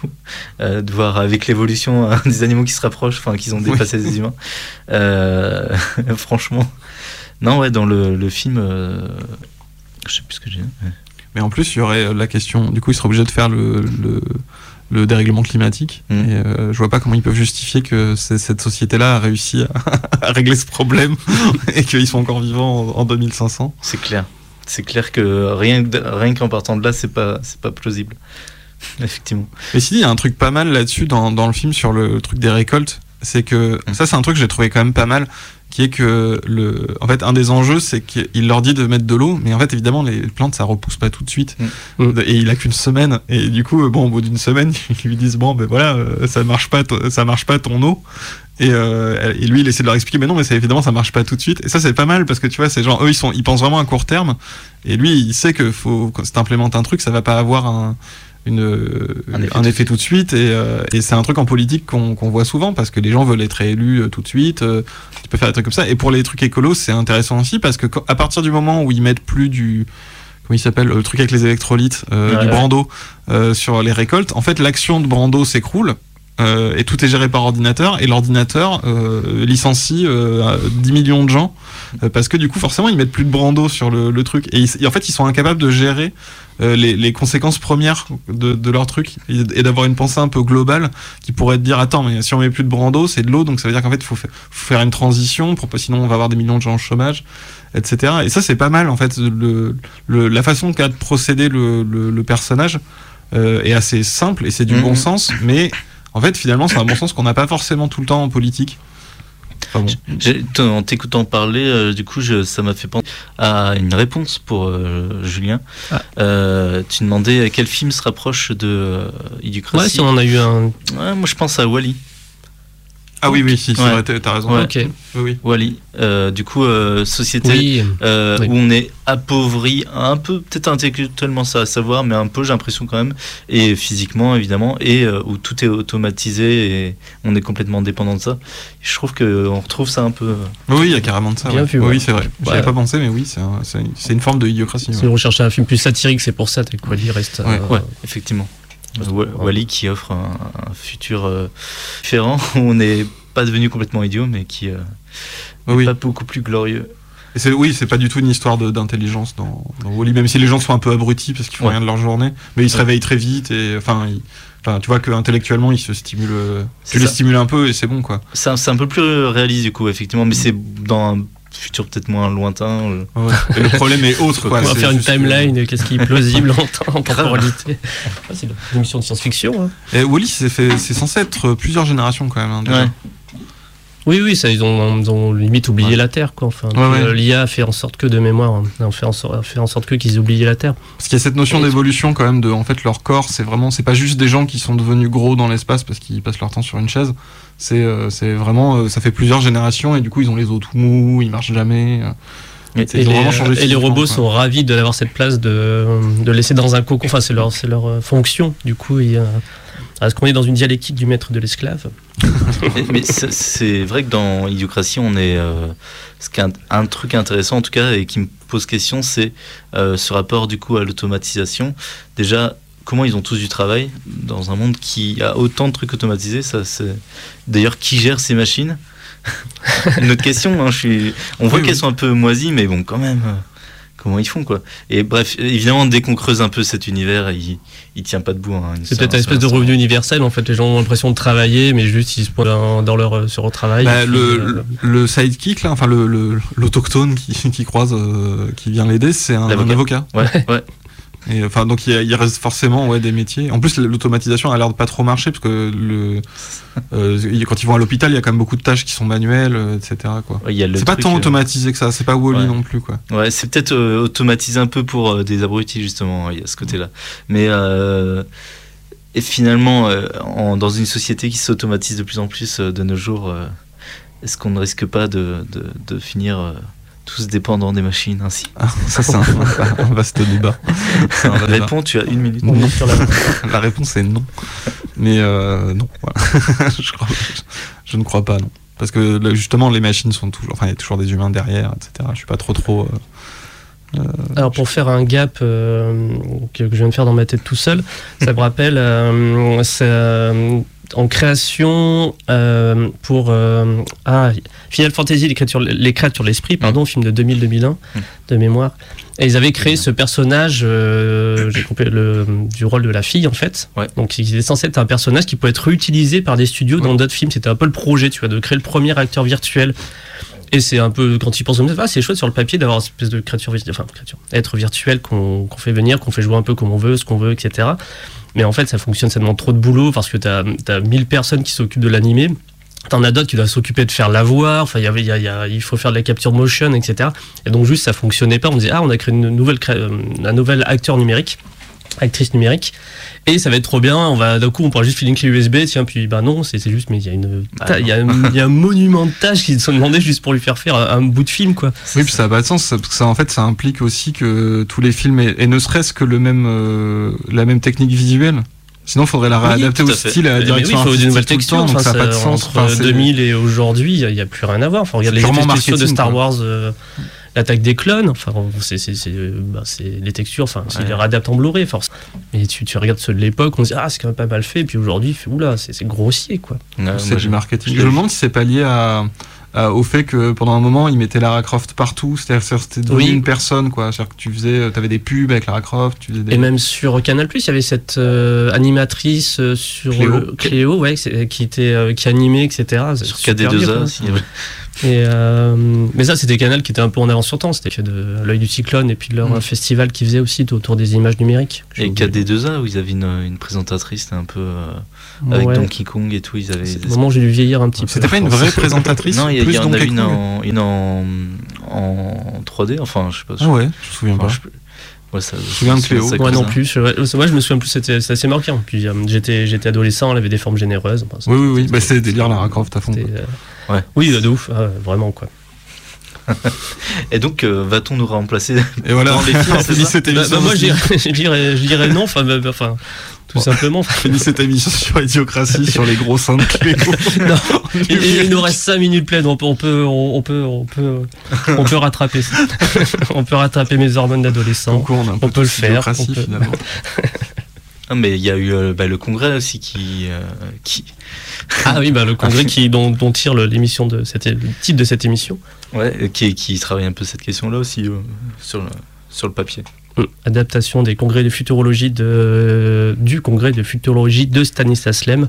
euh, de voir avec l'évolution hein, des animaux qui se rapprochent, enfin, qu'ils ont dépassé les humains. Franchement, non, ouais, dans le, le film, euh, je sais plus ce que j'ai. ouais. Mais en plus, il y aurait euh, la question. Du coup, ils seraient obligés de faire le, le, le dérèglement climatique. Mm. Et euh, je vois pas comment ils peuvent justifier que cette société-là a réussi à, à régler ce problème et qu'ils sont encore vivants en, en 2500. C'est clair. C'est clair que rien, rien qu'en partant de là, c'est pas, c'est pas plausible. Effectivement. Mais si, il y a un truc pas mal là-dessus dans, dans le film sur le truc des récoltes. C'est que ça, c'est un truc que j'ai trouvé quand même pas mal. Qui est que, le, en fait, un des enjeux, c'est qu'il leur dit de mettre de l'eau, mais en fait, évidemment, les plantes, ça repousse pas tout de suite. Et il a qu'une semaine. Et du coup, bon, au bout d'une semaine, ils lui disent Bon, ben voilà, euh, ça marche pas, ça marche pas ton eau. Et, euh, et lui, il essaie de leur expliquer, mais non, mais ça, évidemment, ça marche pas tout de suite. Et ça, c'est pas mal parce que tu vois, c'est genre, eux, ils, sont, ils pensent vraiment à court terme. Et lui, il sait que faut, quand tu implémentes un truc, ça va pas avoir un, une, Un effet un tout effet tout de suite. Et, euh, et c'est un truc en politique qu'on voit souvent parce que les gens veulent être élus euh, tout de suite. euh, tu peux faire des trucs comme ça. Et pour les trucs écolos, c'est intéressant aussi parce que quand- à partir du moment où ils mettent plus du. Comment il s'appelle Le truc avec les électrolytes, euh, Ouais, du. Brando sur les récoltes. En fait, l'action de Brando s'écroule. et tout est géré par ordinateur et l'ordinateur licencie euh, 10 millions de gens parce que du coup forcément ils mettent plus de Brando sur le, le truc et, ils- et en fait ils sont incapables de gérer les, les conséquences premières de, de leur truc et, et d'avoir une pensée un peu globale qui pourrait te dire attends mais si on met plus de Brando c'est de l'eau donc ça veut dire qu'en fait il faut, fa- faut faire une transition pour pas sinon on va avoir des millions de gens au chômage etc et ça c'est pas mal en fait le, le- la façon qu'a de procéder le, le, le personnage euh, est assez simple et c'est du Mhm. bon sens mais en fait finalement c'est un bon sens qu'on n'a pas forcément tout le temps en politique En t'écoutant parler, euh, du coup, je- ça m'a fait penser à une réponse pour euh, Julien. Ah. Euh, tu demandais quel film se rapproche de Idiocratie. Ouais, si on en a eu un. Ouais, moi, je pense à Wally. Ah oui oui si Ouais. vrai t'as raison Ouais. Ok. oui, oui. Wally. Euh, du coup, euh, société Oui. euh, Oui. où on est appauvri, un peu, peut-être intellectuellement ça à savoir, mais un peu, j'ai l'impression quand même, et physiquement évidemment, et euh, où tout est automatisé et on est complètement dépendant de ça. Je trouve qu'on retrouve ça un peu. Oui, il y a carrément de ça. Bien ouais. vu, Oui, ouais. oui, c'est vrai. J'y avais Ouais. pas pensé, mais oui, c'est un- c'est une, forme de idiocratie. Si ouais. on recherchait un film plus satirique, c'est pour ça que Wally reste. Ouais. euh, Ouais, effectivement. Wa- Wally qui offre un, un futur euh, différent où on n'est pas devenu complètement idiot, mais qui euh, Oui, est oui. pas beaucoup plus glorieux. Et oui, c'est pas du tout une histoire d'intelligence dans, dans Wall-E, même si les gens sont un peu abrutis parce qu'ils font Ouais. rien de leur journée, mais ils se réveillent très vite et enfin, ils- enfin, tu vois que intellectuellement ils se stimulent, euh, tu les stimules un peu et c'est bon quoi. C'est un, c'est un peu plus réaliste du coup, effectivement, mais c'est dans un futur peut-être moins lointain. euh. Ouais. Et le problème est autre quoi. on va faire une que- timeline, qu'est-ce qui est plausible en, temps- en temporalité. Ah, c'est une émission de science-fiction. hein. Et Wall-E c'est censé être plusieurs générations quand même. hein, déjà. Ouais. Oui, oui, ça, ils ont, ils ont limite oublié Ouais. la Terre, quoi. Enfin, Ouais, puis, ouais. euh, l'IA a fait en sorte que de mémoire, hein, on fait en sorte, fait en sorte que qu'ils aient oublié la Terre. Parce qu'il y a cette notion d'évolution quand même de en fait leur corps, c'est vraiment c'est pas juste des gens qui sont devenus gros dans l'espace parce qu'ils passent leur temps sur une chaise. C'est euh, c'est vraiment euh, ça fait plusieurs générations et du coup ils ont les os tout mous, ils marchent jamais. euh. Et- Ils les, et robots quoi. sont ravis d'avoir cette place de, de laisser dans un cocon. Enfin, c'est leur, c'est leur fonction. Du coup, il y a- est-ce qu'on est dans une dialectique du maître de l'esclave mais c'est- c'est vrai que dans Idiocratie, on est. euh, ce qui est un, un truc intéressant en tout cas et qui me pose question, c'est euh, ce rapport du coup à l'automatisation. Déjà, comment ils ont tous du travail dans un monde qui a autant de trucs automatisés ça, c'est... D'ailleurs, qui gère ces machines? Une autre question. hein, je suis... On voit Oui, qu'elles oui. sont un peu moisies, mais bon, quand même. Comment ils font quoi Et bref, évidemment, dès qu'on creuse un peu cet univers, il, il tient pas debout. hein. C'est peut-être une espèce de revenu universel. En fait, les gens ont l'impression de travailler, mais juste ils se pointent dans, dans leur euh, sur leur travail. Bah, puis, le, euh, le, le sidekick là, enfin le le- l'autochtone qui, qui croise, euh, qui vient l'aider, c'est un, un avocat. Ouais, ouais. Et enfin donc il, reste forcément ouais des métiers. En plus l'automatisation a l'air de pas trop marcher parce que le euh, quand ils vont à l'hôpital, il y a quand même beaucoup de tâches qui sont manuelles, euh, etc. Quoi. Ouais, C'est pas tant euh, automatisé que ça. C'est pas Wally ouais. non plus quoi. Ouais, c'est peut-être euh, automatisé un peu pour euh, des abrutis justement, il y a ce côté-là. Mais et finalement, en- dans une société qui s'automatise de plus en plus de nos jours, est-ce qu'on ne risque pas de, de, de finir tous dépendants des machines ainsi Ah, ça c'est un, un vaste débat. Un. Réponds, tu as une minute. Non. La réponse est non. Mais euh, non, voilà. je, crois- je ne crois pas, non. Parce que là, justement, les machines sont toujours. Enfin, il y a toujours des humains derrière, etc. Je suis pas trop trop. euh, Alors pour faire un gap euh, que, que je viens de faire dans ma tête tout seul, ça me rappelle euh, c'est, euh, en création euh, pour euh, ah, Final Fantasy, les créatures, les créatures de l'esprit, pardon, film de 2000-2001 de mémoire. Et ils avaient créé ce personnage, euh, j'ai coupé le, du rôle de la fille en fait. Donc il était censé être un personnage qui peut être réutilisé par des studios dans d'autres films. C'était un peu le projet, tu vois, de créer le premier acteur virtuel. Et c'est un peu, quand ils pensent ah, c'est chouette sur le papier d'avoir une espèce de créature, enfin, créature, être virtuel qu'on fait venir, qu'on fait jouer un peu comme on veut, ce qu'on veut, etc. Mais en fait, ça fonctionne, ça demande trop de boulot parce que tu as, 1000 personnes qui s'occupent de l'animer. T'en as d'autres qui doivent s'occuper de faire la voix, enfin, y y a- y a- il faut faire de la capture motion, etc. Et donc, juste, ça fonctionnait pas. On disait, ah, on a créé une nouvelle, euh, un nouvel acteur numérique, actrice numérique, et ça va être trop bien. On va, d'un coup, on pourra juste filer une clé USB, tiens, puis, bah non, c'est juste, mais il y a une, ta- il y a un- il y a un monument de tâches qui sont demandées juste pour lui faire faire un, un bout de film, quoi. Oui, puis ça n'a pas de sens, parce que ça, en fait, ça implique aussi que tous les films et ne serait-ce que le même, euh, la même technique visuelle. Sinon, il faudrait la Oui, réadapter tout au à fait. style, à la Mais direction oui, il faut des nouvelles textures. temps, donc ça n'a pas de sens. Entre Enfin, c'est- 2000 et aujourd'hui, il n'y a, plus rien à voir. Enfin, regarde les spéciaux de Star quoi. Wars. euh, l'attaque des clones. Enfin, c'est c'est- c'est, euh, bah, c'est les textures, enfin, c'est Ouais. les réadaptent en Blu-ray, force. Mais tu, tu regardes ceux de l'époque, on se dit ah c'est quand même pas mal fait. Puis aujourd'hui, tu fais, oula, c'est c'est grossier quoi. c'est du marketing. Je me demande si c'est pas lié à, à- au fait que pendant un moment ils mettaient Lara Croft partout, c'est-à-dire que c'était devenu Oui. une personne quoi. C'est-à-dire que tu faisais, avais des pubs avec Lara Croft, tu faisais des... Et même sur Canal il y avait cette euh, animatrice euh, sur Cléo. le- Cléo, ouais, qui était euh, qui animait, etc. Sur Super KD2A bien, quoi. aussi, ouais. Et euh, mais ça, c'était Canal qui était un peu en avance sur temps. C'était de l'œil du cyclone et puis de leur Mm. festival qu'ils faisaient aussi autour des images numériques. Et KD2A, où ils avaient une, une présentatrice, un peu. euh, avec Ouais. Donkey Kong et tout, ils avaient. C'est le moment où j'ai dû vieillir un petit peu. C'était pas une vraie présentatrice Non, il y, en a une Kong en, une en, en 3D, enfin, je sais pas. Ah ouais, je me souviens pas. Ouais, ça, Je me souviens de Cléo. Moi non plus. Je, ouais, je me souviens plus. C'était c'est assez marquant. Puis euh, j'étais j'étais adolescent, elle avait des formes généreuses. Enfin, Oui, oui, oui. Bah, c'est délire Lara Croft à fond. euh, Ouais. Oui, de ouf, ah, vraiment quoi. Et donc, euh, va-t-on nous remplacer Et voilà, dans les films cette Bah, bah, moi, je dirais, non. Enfin, bah, bah, enfin, tout simplement. On finit cette émission sur Idiocratie, sur les gros seins de Cléo. Non, il, nous reste 5 minutes pleines. On peut, on peut, on, peut, on peut, on peut rattraper. ça. on peut rattraper mes hormones d'adolescent. On, peut le faire. Idiocratie, on peut- finalement. Ah, mais il y a eu euh, bah, le congrès aussi qui. euh, qui... Ah oui, bah, le congrès qui, dont, dont tire le- l'émission de cette, le titre de cette émission. Ouais, euh, qui, qui travaille un peu cette question-là aussi euh, sur, le, sur le papier. Mm. Adaptation des congrès de futurologie de, du congrès de futurologie de Stanislas Lem.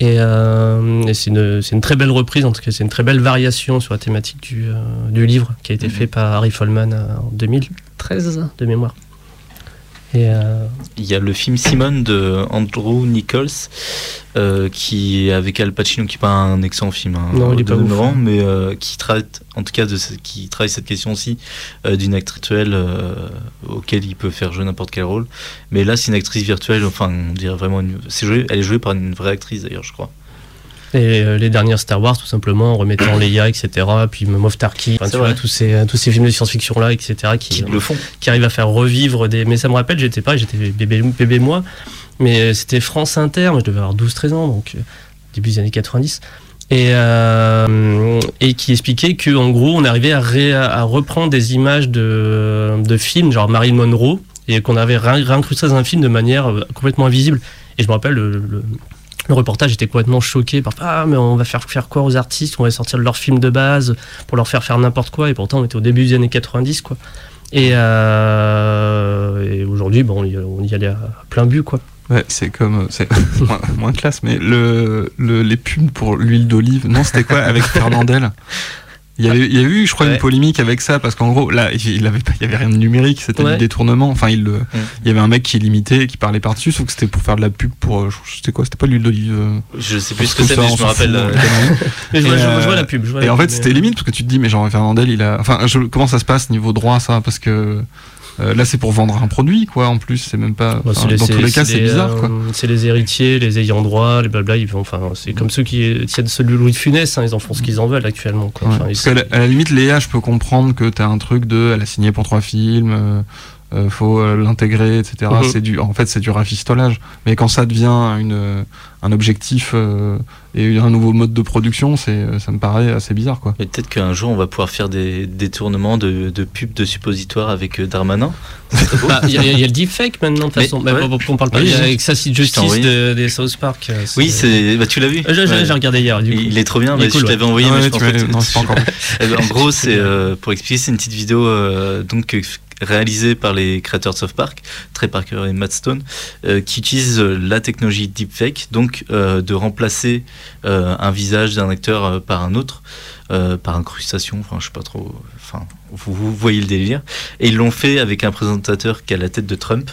Et, euh, et c'est une, c'est une très belle reprise, en tout cas, c'est une très belle variation sur la thématique du, euh, du livre qui a été Mhm. fait par Harry Folman euh, en 2013 de mémoire. Et euh, Il y a le film Simone de Andrew Nichols euh, qui est avec Al Pacino qui est pas un excellent film hein, Non, il est pas ouf. demeurant, mais euh, qui traite en tout cas de ce- qui travaille cette question aussi euh, d'une actrice virtuelle auquel il peut faire jouer n'importe quel rôle mais là c'est une actrice virtuelle enfin on dirait vraiment une, c'est joué, elle est jouée par une vraie actrice d'ailleurs je crois Et euh, les dernières Star Wars, tout simplement, en remettant Leia, etc. Puis Moff Tarkin, enfin, C'est tu vois, vrai. tous ces, tous ces films de science-fiction là, etc. Qui, qui le font qui arrivent à faire revivre des. Mais ça me rappelle, j'étais pas, j'étais bébé, bébé moi, mais c'était France Inter, moi je devais avoir 12-13 ans, donc euh, début des années 90. Et, euh, et qui expliquait qu'en gros, on arrivait à, ré- à reprendre des images de, de films, genre Marilyn Monroe, et qu'on avait ré- réincrusté dans un film de manière euh, complètement invisible. Et je me rappelle, le, le- le reportage était complètement choqué par Ah, mais on va faire faire quoi aux artistes? On va sortir leur film de base pour leur faire faire n'importe quoi. Et pourtant, on était au début des années 90, quoi. Et, euh, et aujourd'hui, bon, on y, allait à plein but, quoi. Ouais, c'est comme. C'est moins, classe, mais le, le- les pubs pour l'huile d'olive. Non, c'était quoi avec Fernandel? Il y, avait, il y a eu, je crois, Ouais. une polémique avec ça, parce qu'en gros, là, il avait, pas- il y avait rien de numérique, c'était Ouais. du détournement. Enfin, il, il y avait un mec qui l'imitait, qui parlait par-dessus, sauf que c'était pour faire de la pub pour. euh, je- C'était quoi C'était pas l'huile d'olive euh, je sais plus ce que c'est mais je me rappelle euh, euh. Mais je vois, je euh, la pub. je vois Et la en fait, c'était limite parce que tu te dis, mais genre Fernandel, il a. Enfin, je- comment ça se passe niveau droit, ça Parce que euh, là, c'est pour vendre un produit, quoi. En plus, c'est même pas. Bah, les- dans tous les cas, c'est bizarre, euh, quoi. C'est les héritiers, les ayants droit, les blabla. Ils vont, enfin, c'est comme ceux qui tiennent celui de Louis de Funès. hein, ils en font ce qu'ils en veulent actuellement. Quoi. Ouais. Enfin, Parce ils- qu'à la, à la limite, Léa, je peux comprendre que t'as un truc de, elle a signé pour trois films, euh, euh, faut euh, l'intégrer, etc. Mhm. C'est du, en fait, c'est du rafistolage. Mais quand ça devient une, euh, un objectif euh, et un nouveau mode de production, c'est, ça me paraît assez bizarre, quoi. mais peut-être qu'un jour on va pouvoir faire des détournements de, de pubs de suppositoires avec euh, Darmanin. Bah, Il y, a- il y a le deepfake maintenant, de toute Mais- façon. Bah, ouais. on parle pas Oui, il y a oui. Excessive Je t'ai Justice de- des South Park. euh, oui c'est bah, tu l'as vu Euh, j'ai- j'ai Ouais. j'ai regardé hier. Du coup. Il est trop bien, Il est mais cool, je ouais. t'avais envoyé, Ah mais je pense tu pas m'as- que tu- non, c'est pas encore. Eh ben, en gros, c'est euh, pour expliquer, c'est une petite vidéo euh, donc réalisée par les créateurs de Park, Trey Parker et Matt Stone, euh, qui utilisent euh, la technologie deepfake, donc euh, de remplacer un visage d'un acteur par un autre, par incrustation. Enfin, je sais pas trop. Enfin, vous, vous voyez le délire. Et ils l'ont fait avec un présentateur qui a la tête de Trump.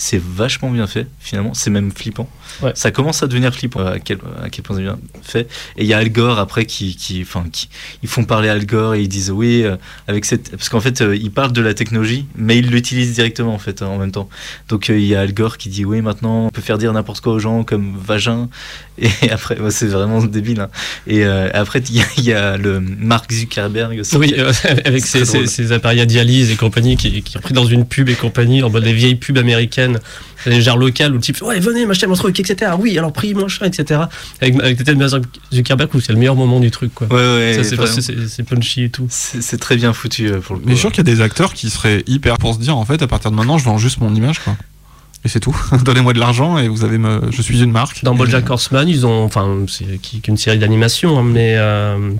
C'est vachement bien fait, finalement. C'est même flippant. Ouais. Ça commence à devenir flippant euh, à quel, à quel point c'est bien fait. Et il y a Al Gore après qui, qui, enfin, qui, ils font parler Al Gore et ils disent oui, euh, avec cette, parce qu'en fait, euh, ils parlent de la technologie, mais ils l'utilisent directement en fait, en même temps. Donc il y a Al Gore qui dit oui, maintenant on peut faire dire n'importe quoi aux gens comme vagin. Et après, bah, c'est vraiment débile. hein. Et après, il y, a- il y a le Mark Zuckerberg aussi. Oui, avec ces appareils à dialyse et compagnie qui, qui ont pris dans une pub et compagnie, en mode des vieilles pubs américaines des genres locales où le type ouais venez m'acheter mon truc, etc. Oui alors prix machin, etc. Avec avec peut-être Mark Zuckerberg où c'est le meilleur moment du truc quoi. Ouais, ouais, Ça c'est punchy et tout. C'est très bien foutu euh, pour le coup. Mais je suis sûr qu'il y a des acteurs qui seraient hyper pour se dire en fait à partir de maintenant je vends juste mon image quoi. Et c'est tout. Donnez-moi de l'argent et vous avez me... je suis une marque. Dans BoJack Horseman, ils ont, enfin, c'est une série d'animation, hein, mais euh,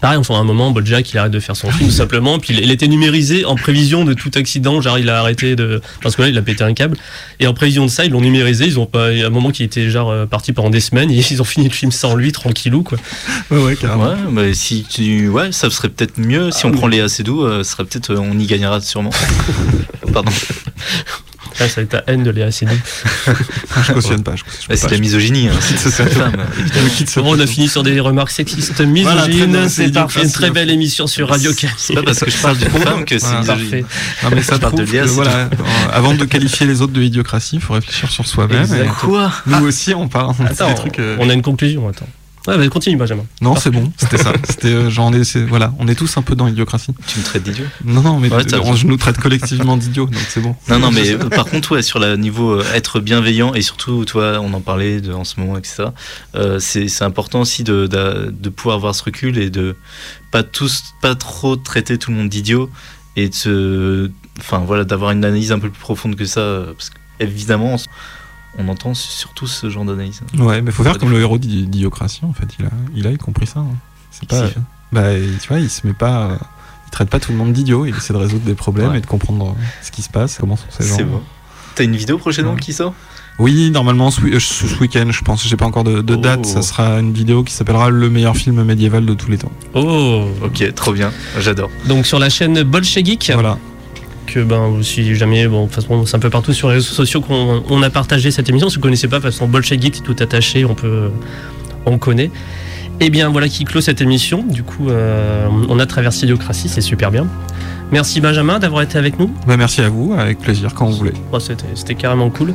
pareil, enfin, à un moment, BoJack il arrête de faire son film tout simplement, puis il, il était numérisé en prévision de tout accident, genre il a arrêté de, parce que là il a pété un câble, et en prévision de ça ils l'ont numérisé, ils ont pas, il y a un moment qui était genre euh, parti pendant des semaines, et ils ont fini le film sans lui, tranquillou quoi. Ouais, ouais, carrément. Ouais, mais si tu, ouais, ça serait peut-être mieux si on prend les assez doux, euh, ce serait peut-être, euh, on y gagnera sûrement. Pardon. Là, ça va être ta haine de Léa Seydoux. Je cautionne pas. Bah, c'est de la misogynie, hein, c'est femme. Bon, on a fini sur des remarques sexistes misogynes, c'est parfait, une très belle émission sur Radio C'est- Canu. C'est pas parce que je parle d'une femme que c'est misogyne. Parfait. Non, mais ça Je parle de Léa, que, c'est voilà, euh, avant de qualifier les autres de idiocratie, il faut réfléchir sur soi-même. Quoi Nous aussi, on parle. C'est Attends, des trucs. euh, on a une conclusion, attends. Ouais, vas-y, continue Benjamin. Non, c'est bon. C'était ça. C'était euh, genre on est, c'est- voilà, on est tous un peu dans l'idiocratie. Tu me traites d'idiot Non, non, mais Ouais, on- je nous traite collectivement d'idiots, donc c'est bon. Non, non, mais euh, par contre, ouais, sur le niveau euh, être bienveillant et surtout, toi, on en parlait de, en ce moment, etc. euh, c'est c'est important aussi de, de, de pouvoir avoir ce recul et de pas tous, pas trop traiter tout le monde d'idiot et de se, enfin voilà, d'avoir une analyse un peu plus profonde que ça, euh, parce qu'évidemment, on entend surtout ce genre d'analyse. Ouais, mais faut faire comme le héros d'i- d'idiocratie en fait. Il a, il a compris ça. hein. C'est pas. Bah, tu vois, il se met pas. euh, Il traite pas tout le monde d'idiot. Il essaie de résoudre des problèmes Ouais. et de comprendre euh, ce qui se passe, comment sont ces gens. C'est bon. T'as une vidéo prochainement qui sort? Oui, normalement ce, week-end, je pense. J'ai pas encore de, de Oh. date. Ça sera une vidéo qui s'appellera le meilleur film médiéval de tous les temps. Oh Ok, trop bien, j'adore. Donc sur la chaîne Bolchegeek, Voilà. Que ben si jamais bon de toute façon c'est un peu partout sur les réseaux sociaux qu'on on a partagé cette émission si vous connaissez pas de toute façon Bolchegeek c'est tout attaché on peut on connaît et bien voilà qui clôt cette émission du coup euh, on a traversé l'idiocratie c'est super bien merci Benjamin d'avoir été avec nous Bah, merci à vous. Avec plaisir quand vous voulez. Bon, c'était c'était carrément cool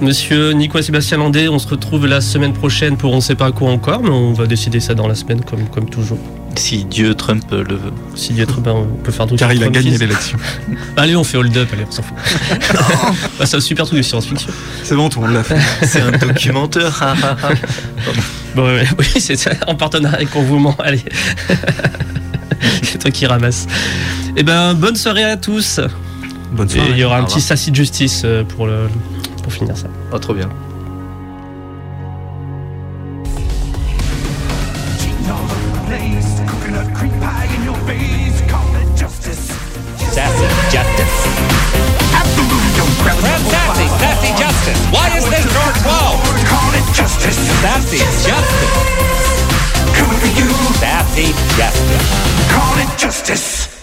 Monsieur Nicolas Sébastien Landé, on se retrouve la semaine prochaine pour on sait pas quoi encore, mais on va décider ça dans la semaine comme, comme toujours. Si Dieu Trump le veut. Si Dieu trop bien, on peut faire tout Car sur il a Trump gagné l'élection. Allez, on fait hold up, allez, on s'en fout. bah, c'est un super truc de science-fiction. C'est bon, tout le monde l'a fait. C'est un documentaire. ah, ah, ah. Bon, ouais, oui, c'est ça, en partenariat avec Convouement, allez. c'est toi qui ramasse. Eh ben, bonne soirée à tous. Bonne Et soirée. il y aura Au un petit Sassy de Justice euh, pour, le, pour finir ça. Oh, trop bien. Sassy Justice. Sassy, Sassy Justice. Why is this door closed? Call it justice. Sassy Justice. Coming for you. Sassy Justice. Call it justice.